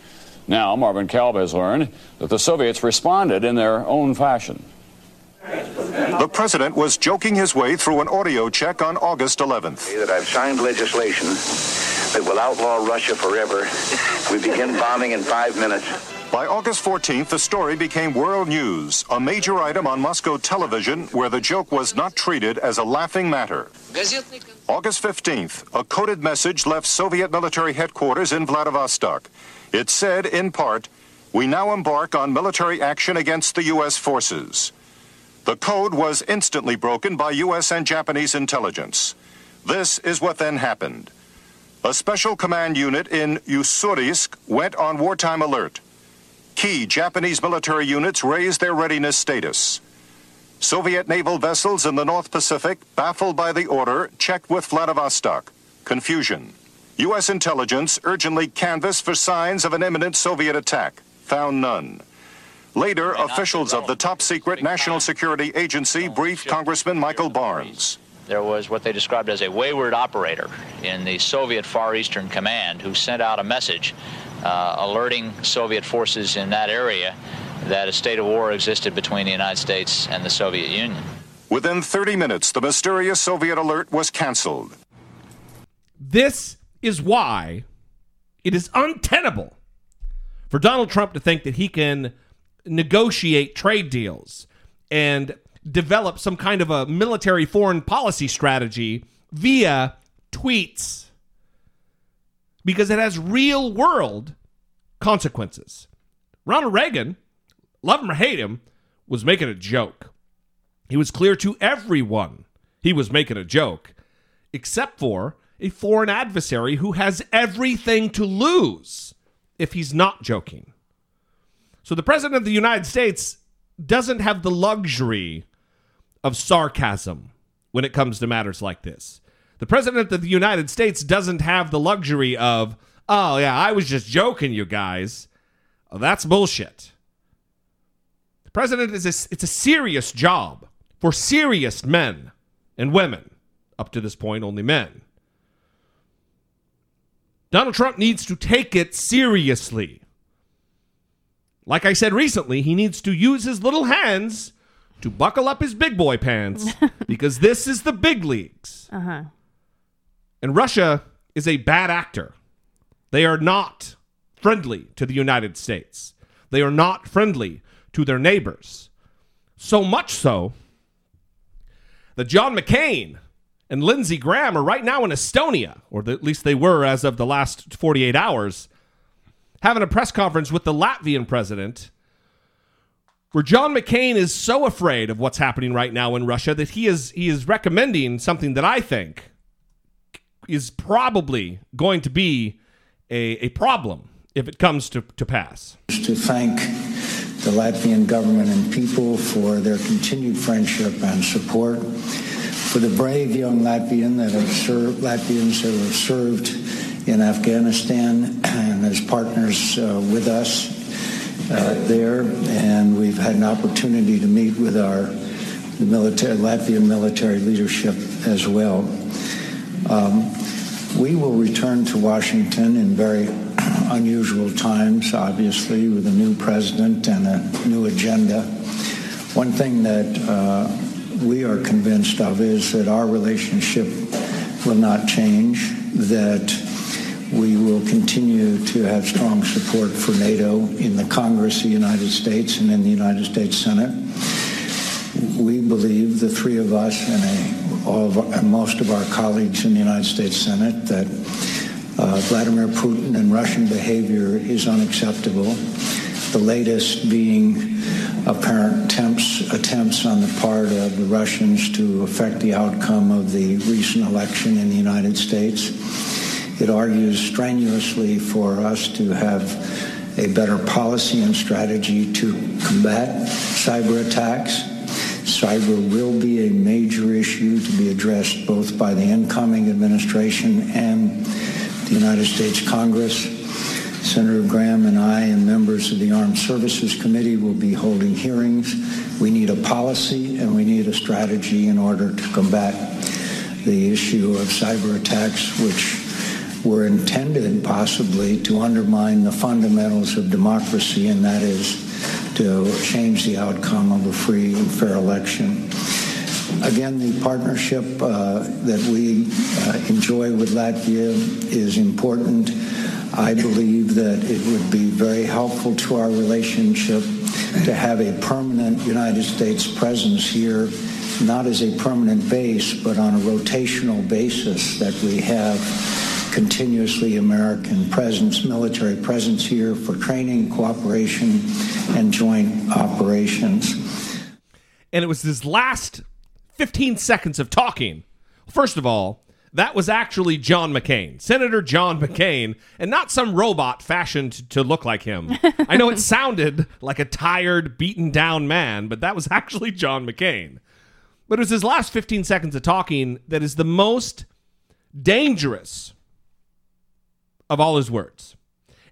Now, Marvin Kalb has learned that the Soviets responded in their own fashion. The president was joking his way through an audio check on August 11th. That I've signed legislation that will outlaw Russia forever. We begin bombing in five minutes. By August 14th, the story became world news, a major item on Moscow television where the joke was not treated as a laughing matter. August 15th, a coded message left Soviet military headquarters in Vladivostok. It said, in part, We now embark on military action against the U.S. forces. The code was instantly broken by U.S. and Japanese intelligence. This is what then happened. A special command unit in Ussuriysk went on wartime alert. Key Japanese military units raised their readiness status. Soviet naval vessels in the North Pacific, baffled by the order, checked with Vladivostok. Confusion. U.S. intelligence urgently canvassed for signs of an imminent Soviet attack. Found none. Later, officials of the top secret National Security Agency briefed Congressman Michael Barnes. There was what they described as a wayward operator in the Soviet Far Eastern Command who sent out a message uh, alerting Soviet forces in that area that a state of war existed between the United States and the Soviet Union. Within 30 minutes, the mysterious Soviet alert was canceled. This is why it is untenable for Donald Trump to think that he can negotiate trade deals and develop some kind of a military foreign policy strategy via tweets because it has real world consequences. Ronald Reagan, love him or hate him, was making a joke. He was clear to everyone he was making a joke, except for a foreign adversary who has everything to lose if he's not joking. So the President of the United States doesn't have the luxury of sarcasm when it comes to matters like this. The President of the United States doesn't have the luxury of, oh, yeah, I was just joking, you guys. Oh, that's bullshit. The President is a, it's a serious job for serious men and women. Up to this point, only men. Donald Trump needs to take it seriously. Like I said recently, he needs to use his little hands to buckle up his big boy pants because this is the big leagues. Uh huh. And Russia is a bad actor. They are not friendly to the United States. They are not friendly to their neighbors. So much so that John McCain and Lindsey Graham are right now in Estonia, or at least they were as of the last 48 hours, having a press conference with the Latvian president where John McCain is so afraid of what's happening right now in Russia that he is he is recommending something that I think is probably going to be a, a problem if it comes to, to pass. To thank the Latvian government and people for their continued friendship and support, for the brave young Latvian that have served, Latvians who have served in Afghanistan and as partners uh, with us uh, there, and we've had an opportunity to meet with our the military, Latvian military leadership as well. Um, we will return to Washington in very unusual times, obviously, with a new president and a new agenda. One thing that uh, we are convinced of is that our relationship will not change, that we will continue to have strong support for NATO in the Congress of the United States and in the United States Senate. We believe, the three of us and, a, of most of our colleagues in the United States Senate, that uh, Vladimir Putin and Russian behavior is unacceptable. The latest being apparent attempts, attempts on the part of the Russians to affect the outcome of the recent election in the United States. It argues strenuously for us to have a better policy and strategy to combat cyber attacks. Cyber will be a major issue to be addressed both by the incoming administration and the United States Congress. Senator Graham and I and members of the Armed Services Committee will be holding hearings. We need a policy and we need a strategy in order to combat the issue of cyber attacks, which were intended possibly to undermine the fundamentals of democracy, and that is to change the outcome of a free and fair election. Again, the partnership uh, that we uh, enjoy with Latvia is important. I believe that it would be very helpful to our relationship to have a permanent United States presence here, not as a permanent base, but on a rotational basis that we have continuously American presence, military presence here for training, cooperation, and joint operations. And it was his last 15 seconds of talking. First of all, That was actually John McCain, Senator John McCain, and not some robot fashioned to look like him. I know it sounded like a tired, beaten down man, but that was actually John McCain. But it was his last 15 seconds of talking that is the most dangerous of all his words.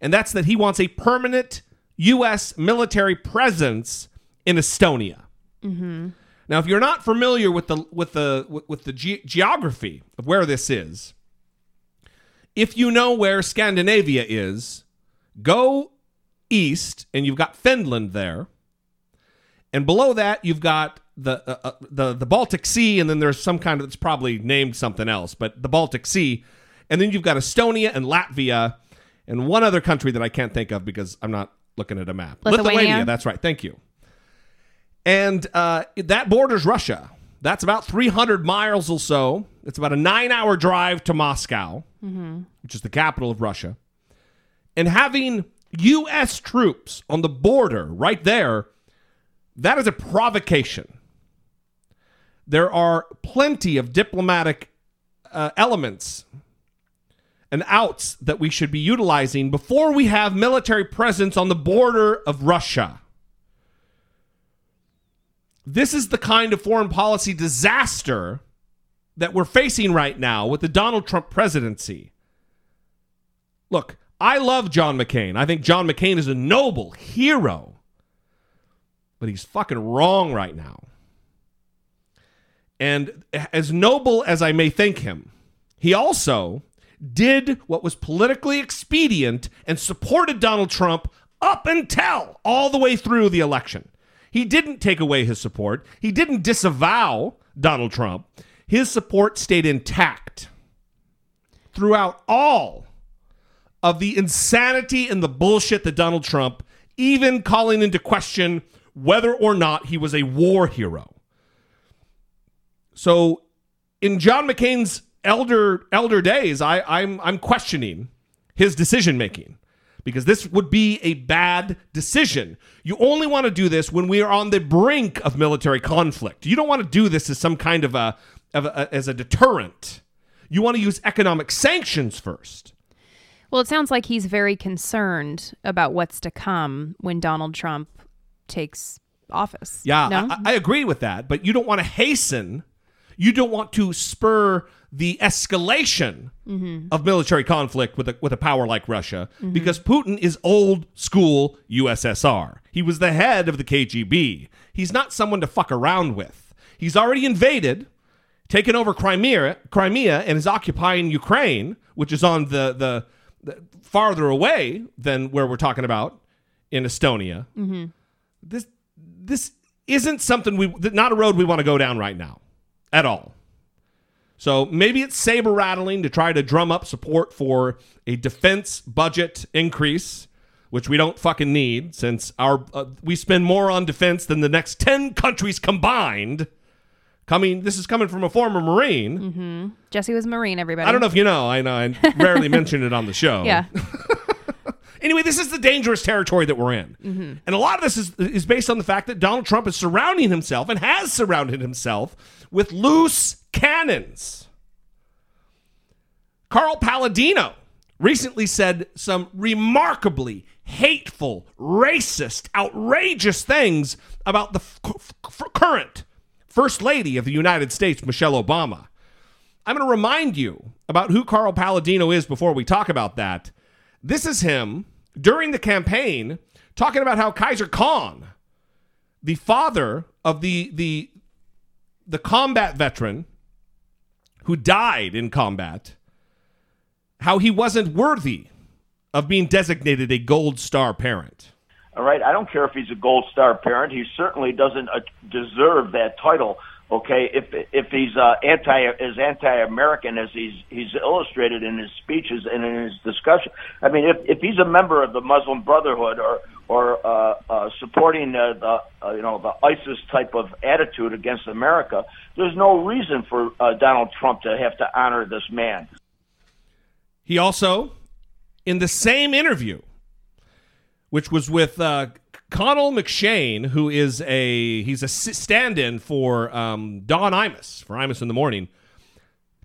And that's that he wants a permanent U.S. military presence in Estonia. Mm-hmm. Now, if you're not familiar with the with the with the ge- geography of where this is, if you know where Scandinavia is, go east and you've got Finland there, and below that you've got the uh, uh, the the Baltic Sea, and then there's some kind of it's probably named something else, but the Baltic Sea, and then you've got Estonia and Latvia, and one other country that I can't think of because I'm not looking at a map. Lithuania? That's right. Thank you. And uh, that borders Russia. That's about 300 miles or so. It's about a nine hour drive to Moscow, Mm-hmm. which is the capital of Russia. And having U.S. troops on the border right there, that is a provocation. There are plenty of diplomatic uh, elements and outs that we should be utilizing before we have military presence on the border of Russia. This is the kind of foreign policy disaster that we're facing right now with the Donald Trump presidency. Look, I love John McCain. I think John McCain is a noble hero, but he's fucking wrong right now. And as noble as I may think him, he also did what was politically expedient and supported Donald Trump up until all the way through the election. He didn't take away his support, he didn't disavow Donald Trump. His support stayed intact throughout all of the insanity and the bullshit that Donald Trump, even calling into question whether or not he was a war hero. So, in John McCain's elder elder days, I, I'm I'm questioning his decision making because this would be a bad decision. You only want to do this when we are on the brink of military conflict. You don't want to do this as some kind of a, of a as a deterrent. You want to use economic sanctions first. Well, it sounds like he's very concerned about what's to come when Donald Trump takes office. Yeah, No? I, I agree with that, but you don't want to hasten. You don't want to spur the escalation Mhm. of military conflict with a with a power like Russia Mhm. because Putin is old school USSR. He was the head of the KGB. He's not someone to fuck around with. He's already invaded, taken over Crimea, Crimea, and is occupying Ukraine, which is on the the, the farther away than where we're talking about in Estonia. Mm-hmm. This this isn't something we not a road we want to go down right now at all. So maybe it's saber rattling to try to drum up support for a defense budget increase, which we don't fucking need since our uh, we spend more on defense than the next 10 countries combined. Coming this is coming from a former Marine. Mm-hmm. Jesse was a Marine, everybody. I don't know if you know, I know I rarely mention it on the show. Yeah. Anyway, this is the dangerous territory that we're in. Mm-hmm. And a lot of this is, is based on the fact that Donald Trump is surrounding himself and has surrounded himself with loose cannons. Carl Paladino recently said some remarkably hateful, racist, outrageous things about the f- f- current First Lady of the United States, Michelle Obama. I'm going to remind you about who Carl Paladino is before we talk about that. This is him during the campaign talking about how Khizr Khan, the father of the the the combat veteran who died in combat, how he wasn't worthy of being designated a gold star parent. All right, I don't care if he's a gold star parent. He certainly doesn't uh, deserve that title. Okay, if if he's uh, anti as anti-American as he's he's illustrated in his speeches and in his discussion, I mean, if if he's a member of the Muslim Brotherhood or or uh, uh, supporting uh, the uh, you know the ISIS type of attitude against America, there's no reason for uh, Donald Trump to have to honor this man. He also, in the same interview, which was with uh, Connell McShane, who is a he's a s- stand-in for um, Don Imus for Imus in the Morning,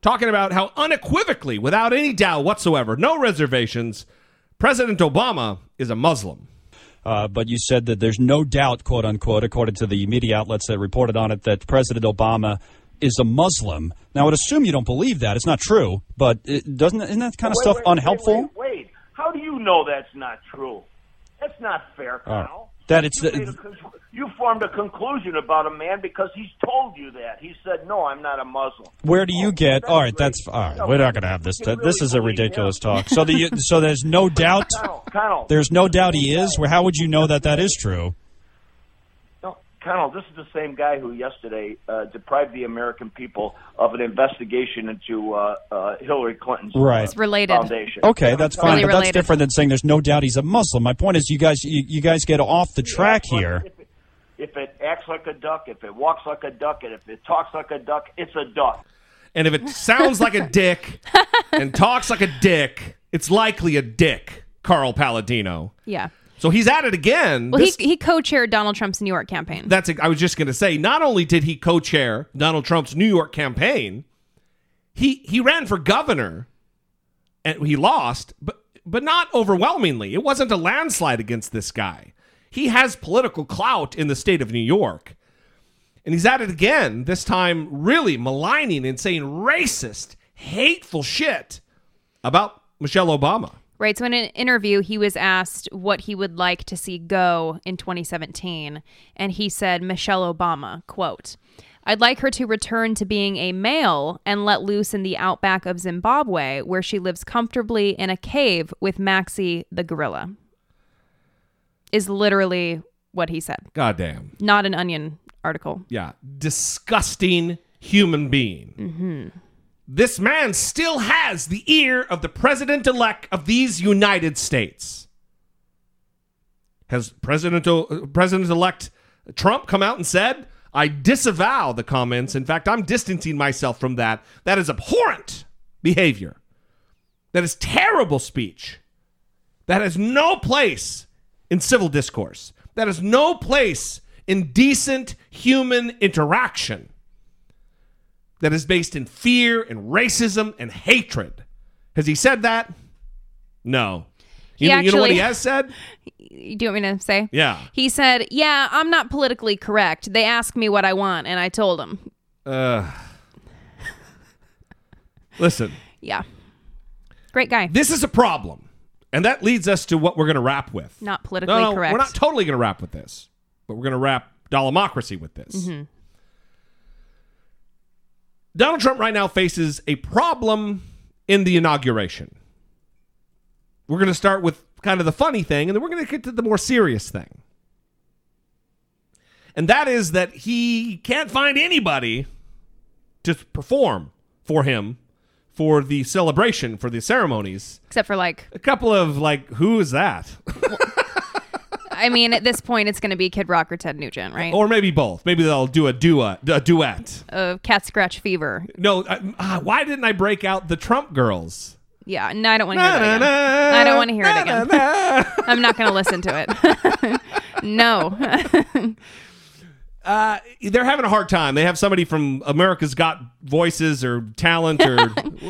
talking about how unequivocally, without any doubt whatsoever, no reservations, President Obama is a Muslim. Uh, but you said that there's no doubt, quote unquote, according to the media outlets that reported on it, that President Obama is a Muslim. Now, I would assume you don't believe that. It's not true, but it doesn't isn't that kind of Wait, stuff wait, wait, unhelpful? Wait, wait, how do you know that's not true? That's not fair, Uh, Kyle. That it's you, the- a you formed a conclusion about a man because he's told you that. He said, "No, I'm not a Muslim." Where do you get? All right, that's all right. We're not going to have this. This is a ridiculous talk. So the so there's no doubt. Kyle, Kyle, There's no doubt he is. Well, how would you know that that is true? No, Connell, this is the same guy who yesterday uh, deprived the American people of an investigation into uh, uh, Hillary Clinton's uh, Right. It's related. foundation. Okay, that's fine, Really but that's different than saying there's no doubt he's a Muslim. My point is, you guys, you, you guys get off the track here. If it acts like a duck, if it walks like a duck, and if it talks like a duck, it's a duck. And if it sounds like a dick and talks like a dick, it's likely a dick, Carl Paladino. Yeah. So he's at it again. Well, This- he, he co-chaired Donald Trump's New York campaign. That's I was just going to say. Not only did he co-chair Donald Trump's New York campaign, he he ran for governor, and he lost, but but not overwhelmingly. It wasn't a landslide against this guy. He has political clout in the state of New York, and he's at it again. This time, really maligning and saying racist, hateful shit about Michelle Obama. Right. So in an interview, he was asked what he would like to see go in 2017, and he said Michelle Obama, quote, I'd like her to return to being a male and let loose in the outback of Zimbabwe, where she lives comfortably in a cave with Maxie the gorilla. Is literally what he said. Goddamn. Not an onion article. Yeah, disgusting human being. Mm-hmm. This man still has the ear of the president elect of these United States. Has President uh, President elect Trump come out and said, "I disavow the comments. In fact, I'm distancing myself from that. That is abhorrent behavior. That is terrible speech. That has no place in civil discourse. That has no place in decent human interaction that is based in fear and racism and hatred. Has he said that? No. You, know- you know what he has said? Do you want me to say? Yeah. He said, Yeah, I'm not politically correct. They asked me what I want, and I told them. Uh, listen, Yeah. Great guy. this is a problem. And that leads us to what we're going to wrap with. Not politically no, no, correct. We're not totally going to wrap with this, but we're going to wrap Dollemocracy with this. Mhm. Donald Trump right now faces a problem in the inauguration. We're going to start with kind of the funny thing, and then we're going to get to the more serious thing. And that is that he can't find anybody to perform for him for the celebration, for the ceremonies. Except for like, A couple of, like, who is that? I mean, at this point, it's going to be Kid Rock or Ted Nugent, right? or maybe both. Maybe they'll do a duet. A duet. Of Cat Scratch Fever. No, I, ah, why didn't I break out the Trump girls? Yeah, no, I don't want to hear that again. I don't want to hear it again. I'm not going to listen to it. no. Uh, they're having a hard time. They have somebody from America's Got Voices or Talent or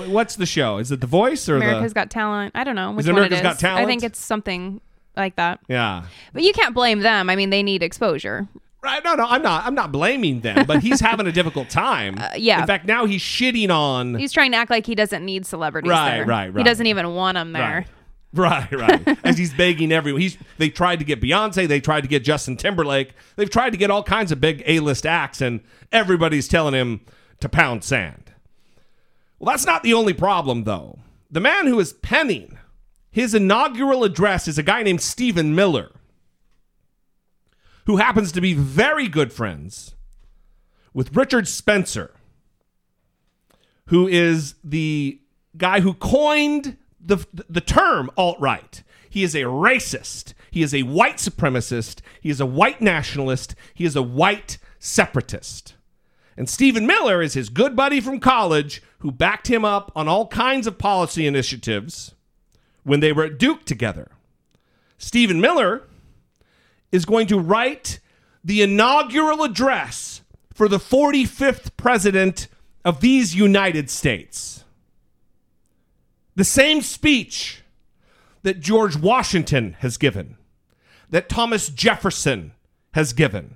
what's the show? Is it The Voice or America's the? Got Talent. I don't know which it one America's it is. Got Talent? I think it's something like that. Yeah. But you can't blame them. I mean, they need exposure. Right. No, no, I'm not. I'm not blaming them, but he's having a difficult time. Uh, yeah. In fact, now he's shitting on. He's trying to act like he doesn't need celebrities Right, there. right, He doesn't even want them there. Right. Right, right. As he's begging everyone. He's they tried to get Beyonce, they tried to get Justin Timberlake, they've tried to get all kinds of big A-list acts, and everybody's telling him to pound sand. Well, that's not the only problem, though. The man who is penning his inaugural address is a guy named Stephen Miller, who happens to be very good friends with Richard Spencer, who is the guy who coined the, the term alt right. He is a racist. He is a white supremacist. He is a white nationalist. He is a white separatist. And Stephen Miller is his good buddy from college who backed him up on all kinds of policy initiatives when they were at Duke together. Stephen Miller is going to write the inaugural address for the 45th president of these United States, the same speech that George Washington has given, that Thomas Jefferson has given,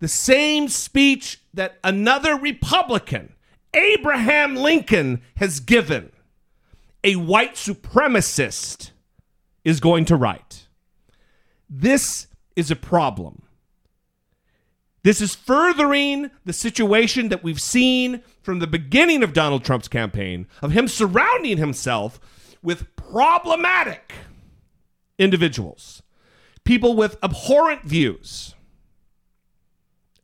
the same speech that another Republican, Abraham Lincoln, has given, a white supremacist is going to write. This is a problem. This is furthering the situation that we've seen from the beginning of Donald Trump's campaign of him surrounding himself with problematic individuals, people with abhorrent views.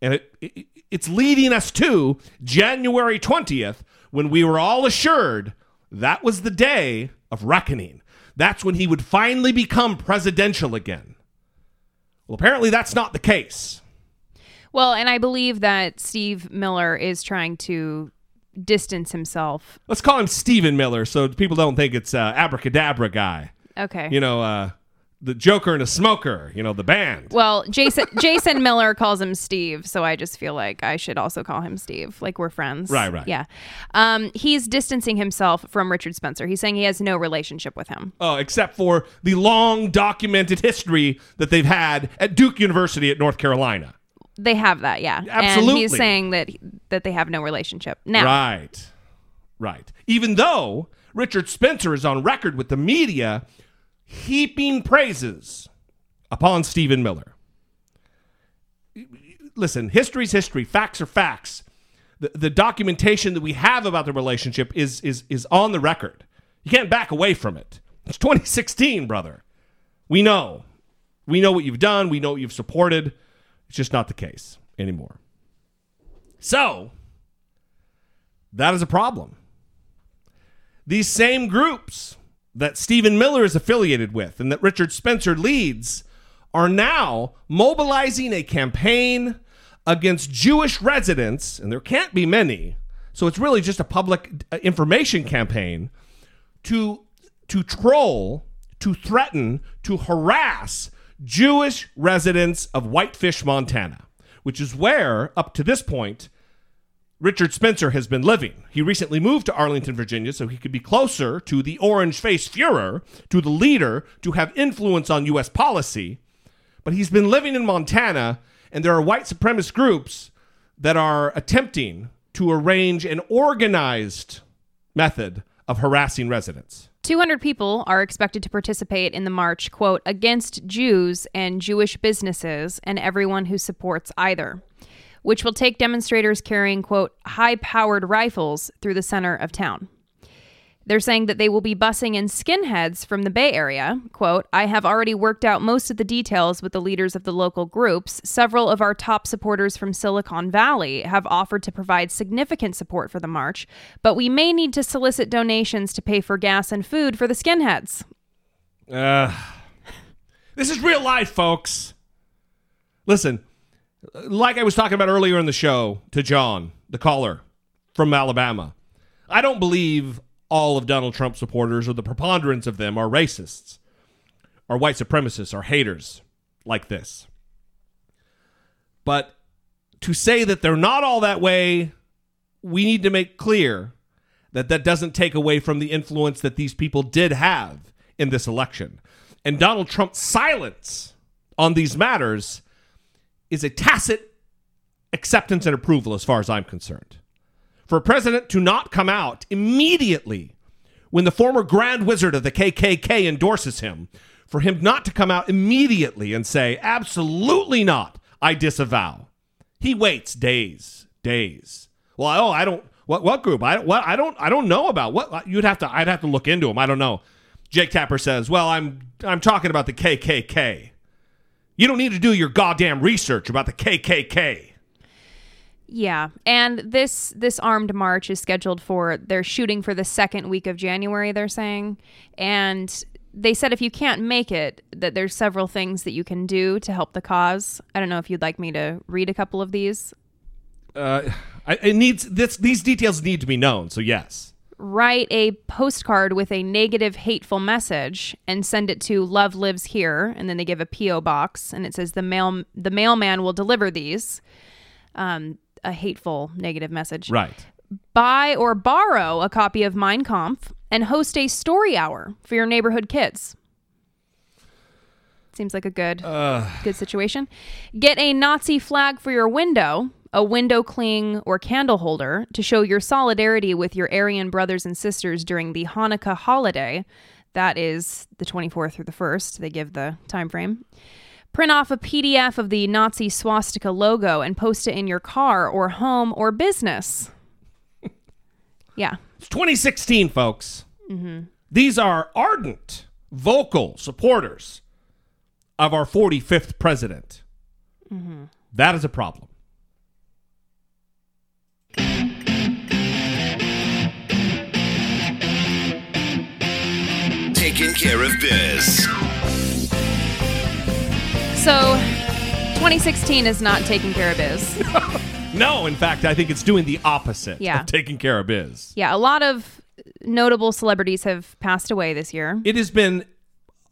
And it, it, it's leading us to January 20th when we were all assured that was the day of reckoning. That's when he would finally become presidential again. Well, apparently that's not the case. Well, and I believe that Steve Miller is trying to distance himself. Let's call him Stephen Miller so people don't think it's uh, abracadabra guy. Okay. You know, uh, the Joker and a smoker, you know, the band. Well, Jason Jason Miller calls him Steve, so I just feel like I should also call him Steve. Like we're friends. Right, right. Yeah. Um, he's distancing himself from Richard Spencer. He's saying he has no relationship with him. Oh, except for the long documented history that they've had at Duke University at North Carolina. They have that, yeah. And Absolutely. he's saying that that they have no relationship. Now, Right. Right. Even though Richard Spencer is on record with the media heaping praises upon Stephen Miller. Listen, history's history, facts are facts. The, the documentation that we have about the relationship is, is, is on the record. You can't back away from it. It's 2016, brother. We know. We know what you've done. We know what you've supported. It's just not the case anymore. So, that is a problem. These same groups that Stephen Miller is affiliated with and that Richard Spencer leads are now mobilizing a campaign against Jewish residents, and there can't be many. So it's really just a public uh, information campaign to to troll, to threaten, to harass Jewish residents of Whitefish, Montana, which is where up to this point Richard Spencer has been living. He recently moved to Arlington, Virginia, so he could be closer to the orange faced Fuhrer, to the leader, to have influence on U.S. policy. But he's been living in Montana, and there are white supremacist groups that are attempting to arrange an organized method of harassing residents. 200 people are expected to participate in the march, quote, against Jews and Jewish businesses and everyone who supports either, which will take demonstrators carrying, quote, high powered rifles through the center of town. They're saying that they will be busing in skinheads from the Bay Area. Quote, I have already worked out most of the details with the leaders of the local groups. Several of our top supporters from Silicon Valley have offered to provide significant support for the march, but we may need to solicit donations to pay for gas and food for the skinheads. Uh, this is real life, folks. Listen, like I was talking about earlier in the show to John, the caller from Alabama, I don't believe all of Donald Trump's supporters or the preponderance of them are racists, are white supremacists, are haters like this. But to say that they're not all that way, we need to make clear that that doesn't take away from the influence that these people did have in this election. And Donald Trump's silence on these matters is a tacit acceptance and approval as far as I'm concerned. For a president to not come out immediately when the former Grand Wizard of the KKK endorses him, for him not to come out immediately and say, absolutely not, I disavow. He waits days, days. Well, oh, I don't. What what group? I what I don't I don't know about what you'd have to I'd have to look into them. I don't know. Jake Tapper says, "Well, I'm I'm talking about the KKK. You don't need to do your goddamn research about the KKK." Yeah, and this this armed march is scheduled for they're shooting for the second week of January. They're saying, and they said if you can't make it, that there's several things that you can do to help the cause. I don't know if you'd like me to read a couple of these. Uh, I, it needs this. These details need to be known. So yes, Write a postcard with a negative, hateful message and send it to Love Lives Here, and then they give a PO box, and it says the mail the mailman will deliver these. Um, a hateful negative message. Right. buy or borrow a copy of Mein Kampf and host a story hour for your neighborhood kids. Seems like a good good situation. Get a Nazi flag for your window, a window cling or candle holder to show your solidarity with your Aryan brothers and sisters during the Hanukkah holiday. That is the 24th through the 1st. They give the time frame. Print off a PDF of the Nazi swastika logo and post it in your car or home or business. yeah. It's 2016, folks. Mhm. These are ardent, vocal supporters of our 45th president. Mhm. That is a problem. Taking care of biz. So, 2016 is not taking care of biz. No, in fact, I think it's doing the opposite Yeah. of taking care of biz. yeah, a lot of notable celebrities have passed away this year. It has been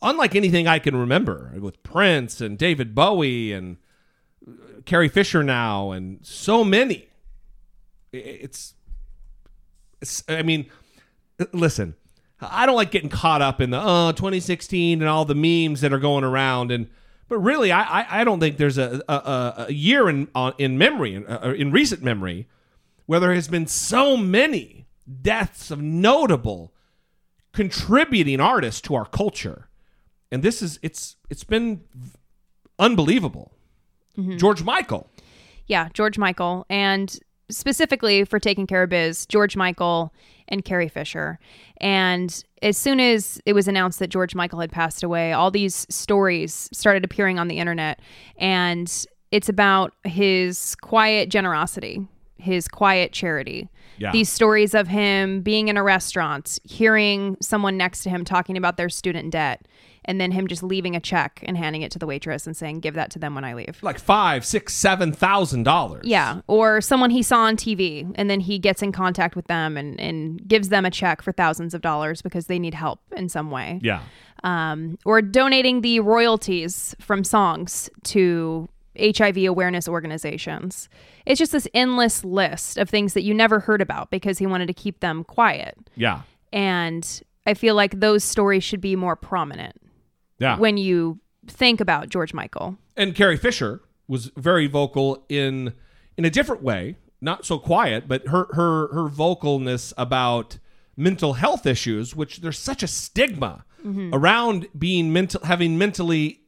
unlike anything I can remember with Prince and David Bowie and uh, Carrie Fisher now and so many. It's, it's I mean, listen, I don't like getting caught up in the uh 2016 and all the memes that are going around and but really I I, I don't think there's a a, a- year in on in memory in, uh, in recent memory where there has been so many deaths of notable contributing artists to our culture and this is it's it's been unbelievable Mhm. george michael Yeah, George Michael. And specifically for taking care of biz, George Michael and Carrie Fisher. And as soon as it was announced that George Michael had passed away, all these stories started appearing on the internet. And it's about his quiet generosity, his quiet charity. Yeah. These stories of him being in a restaurant, hearing someone next to him talking about their student debt, and then him just leaving a check and handing it to the waitress and saying, "Give that to them when I leave." like five six seven thousand dollars Yeah, or someone he saw on TV, and then he gets in contact with them and, and gives them a check for thousands of dollars because they need help in some way. yeah Um, or donating the royalties from songs to HIV awareness organizations. It's just this endless list of things that you never heard about because he wanted to keep them quiet. yeah And I feel like those stories should be more prominent yeah when you think about George Michael. and Carrie Fisher was very vocal in in a different way, not so quiet, but her her her vocalness about mental health issues, which there's such a stigma Mhm. around being mental having mentally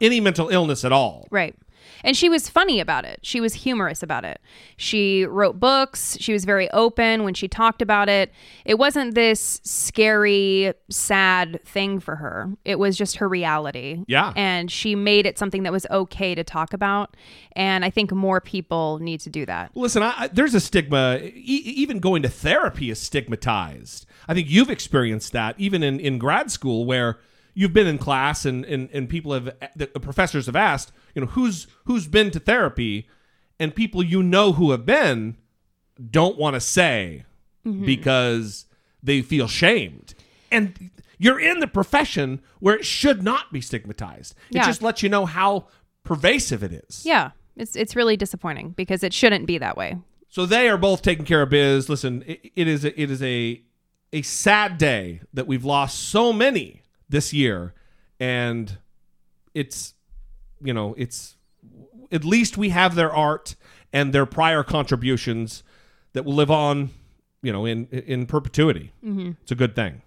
any mental illness at all. Right. And she was funny about it. She was humorous about it. She wrote books. She was very open when she talked about it. It wasn't this scary, sad thing for her. It was just her reality. Yeah. And she made it something that was okay to talk about. And I think more people need to do that. Listen, I, I- there's a stigma. E- even going to therapy is stigmatized. I think you've experienced that even in, in grad school where you've been in class and, and, and people have the professors have asked, you know, who's who's been to therapy, and people you know who have been don't want to say Mhm. because they feel shamed. And you're in the profession where it should not be stigmatized. It Yeah. just lets you know how pervasive it is. Yeah. It's, it's really disappointing because it shouldn't be that way. So they are both taking care of biz. Listen, it, it is a, it is a a sad day that we've lost so many this year, and it's you know it's at least we have their art and their prior contributions that will live on, you know, in in perpetuity. Mhm. It's a good thing.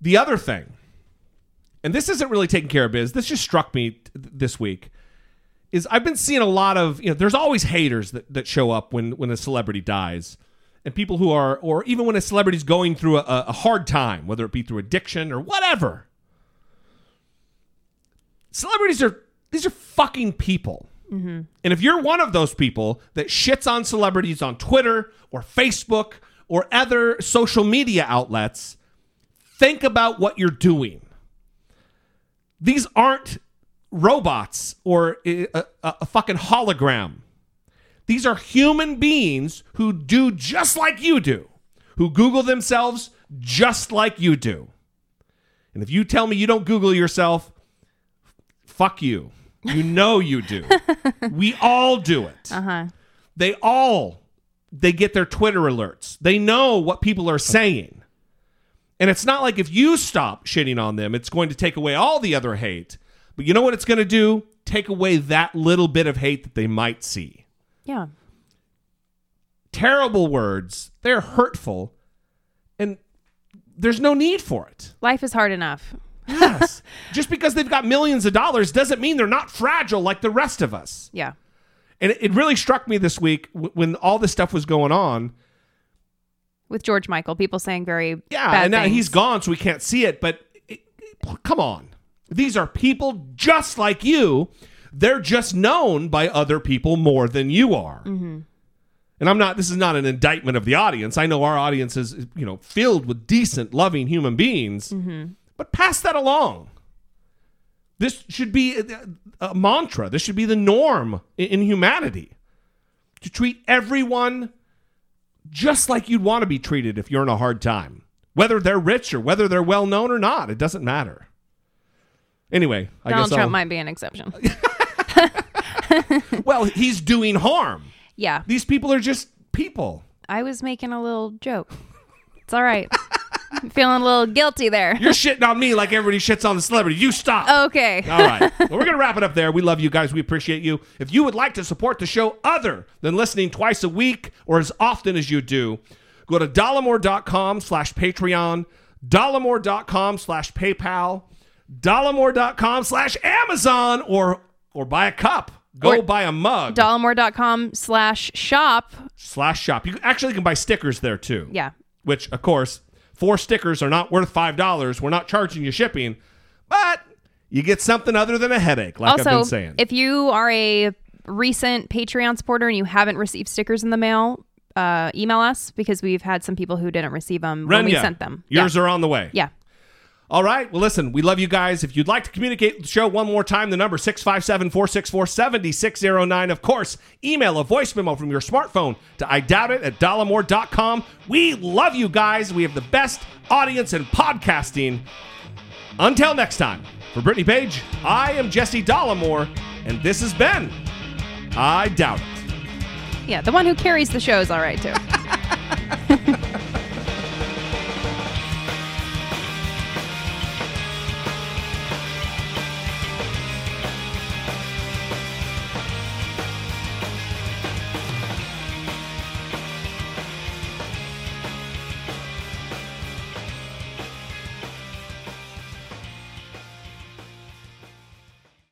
The other thing, and this isn't really taking care of biz. This just struck me t- this week is I've been seeing a lot of you know there's always haters that, that show up when when a celebrity dies and people who are or even when a celebrity's going through a, a hard time whether it be through addiction or whatever celebrities are these are fucking people Mm-hmm. and if you're one of those people that shits on celebrities on Twitter or Facebook or other social media outlets think about what you're doing these aren't robots or a, a, a fucking hologram. These are human beings who do just like you do, who Google themselves just like you do. And if you tell me you don't Google yourself, fuck you. You know you do. we all do it. Uh huh. They all they get their Twitter alerts. They know what people are saying. And it's not like if you stop shitting on them, it's going to take away all the other hate. But you know what it's going to do? Take away that little bit of hate that they might see. Yeah. Terrible words, they're hurtful, and there's no need for it. Life is hard enough. Yes. Just because they've got millions of dollars doesn't mean they're not fragile like the rest of us. Yeah. And it, it really struck me this week w- when all this stuff was going on. With George Michael, people saying very Yeah, and uh, now things. he's gone, so we can't see it. But it, it- come on, these are people just like you. They're just known by other people more than you are. Mhm. And I'm not. This is not an indictment of the audience. I know our audience is, you know, filled with decent, loving human beings. Mhm. But pass that along. This should be a, a mantra. This should be the norm in, in humanity. To treat everyone just like you'd want to be treated if you're in a hard time. Whether they're rich or whether they're well known or not, it doesn't matter. Anyway, I Donald guess Trump I'll- might be an exception. well, he's doing harm. yeah. These people are just people. I was making a little joke. It's all right. I'm feeling a little guilty there. You're shitting on me like everybody shits on the celebrity. You stop. Okay. All right. Well, we're going to wrap it up there. We love you guys. We appreciate you. If you would like to support the show other than listening twice a week or as often as you do, go to dollemore.com slash Patreon, dollemore.com slash PayPal, dollemore.com slash Amazon, or or buy a cup. Go Or- buy a mug Dollemore.com slash shop. slash shop. You actually can buy stickers there too. Yeah. Which, of course, four stickers are not worth $5. We're not charging you shipping, but you get something other than a headache, like also, I've been saying. if you are a recent Patreon supporter and you haven't received stickers in the mail, uh, email us because we've had some people who didn't receive them when we sent them. Yours yeah. are on the way. Yeah. All right. Well, listen, we love you guys. If you'd like to communicate with the show one more time, the number 657 464 7609. Of course, email a voice memo from your smartphone to I doubt it at dollemore.com. We love you guys. We have the best audience in podcasting. Until next time, for Brittany Page, I am Jesse Dollemore, and this has been I Doubt It. Yeah. The one who carries the show is all right too.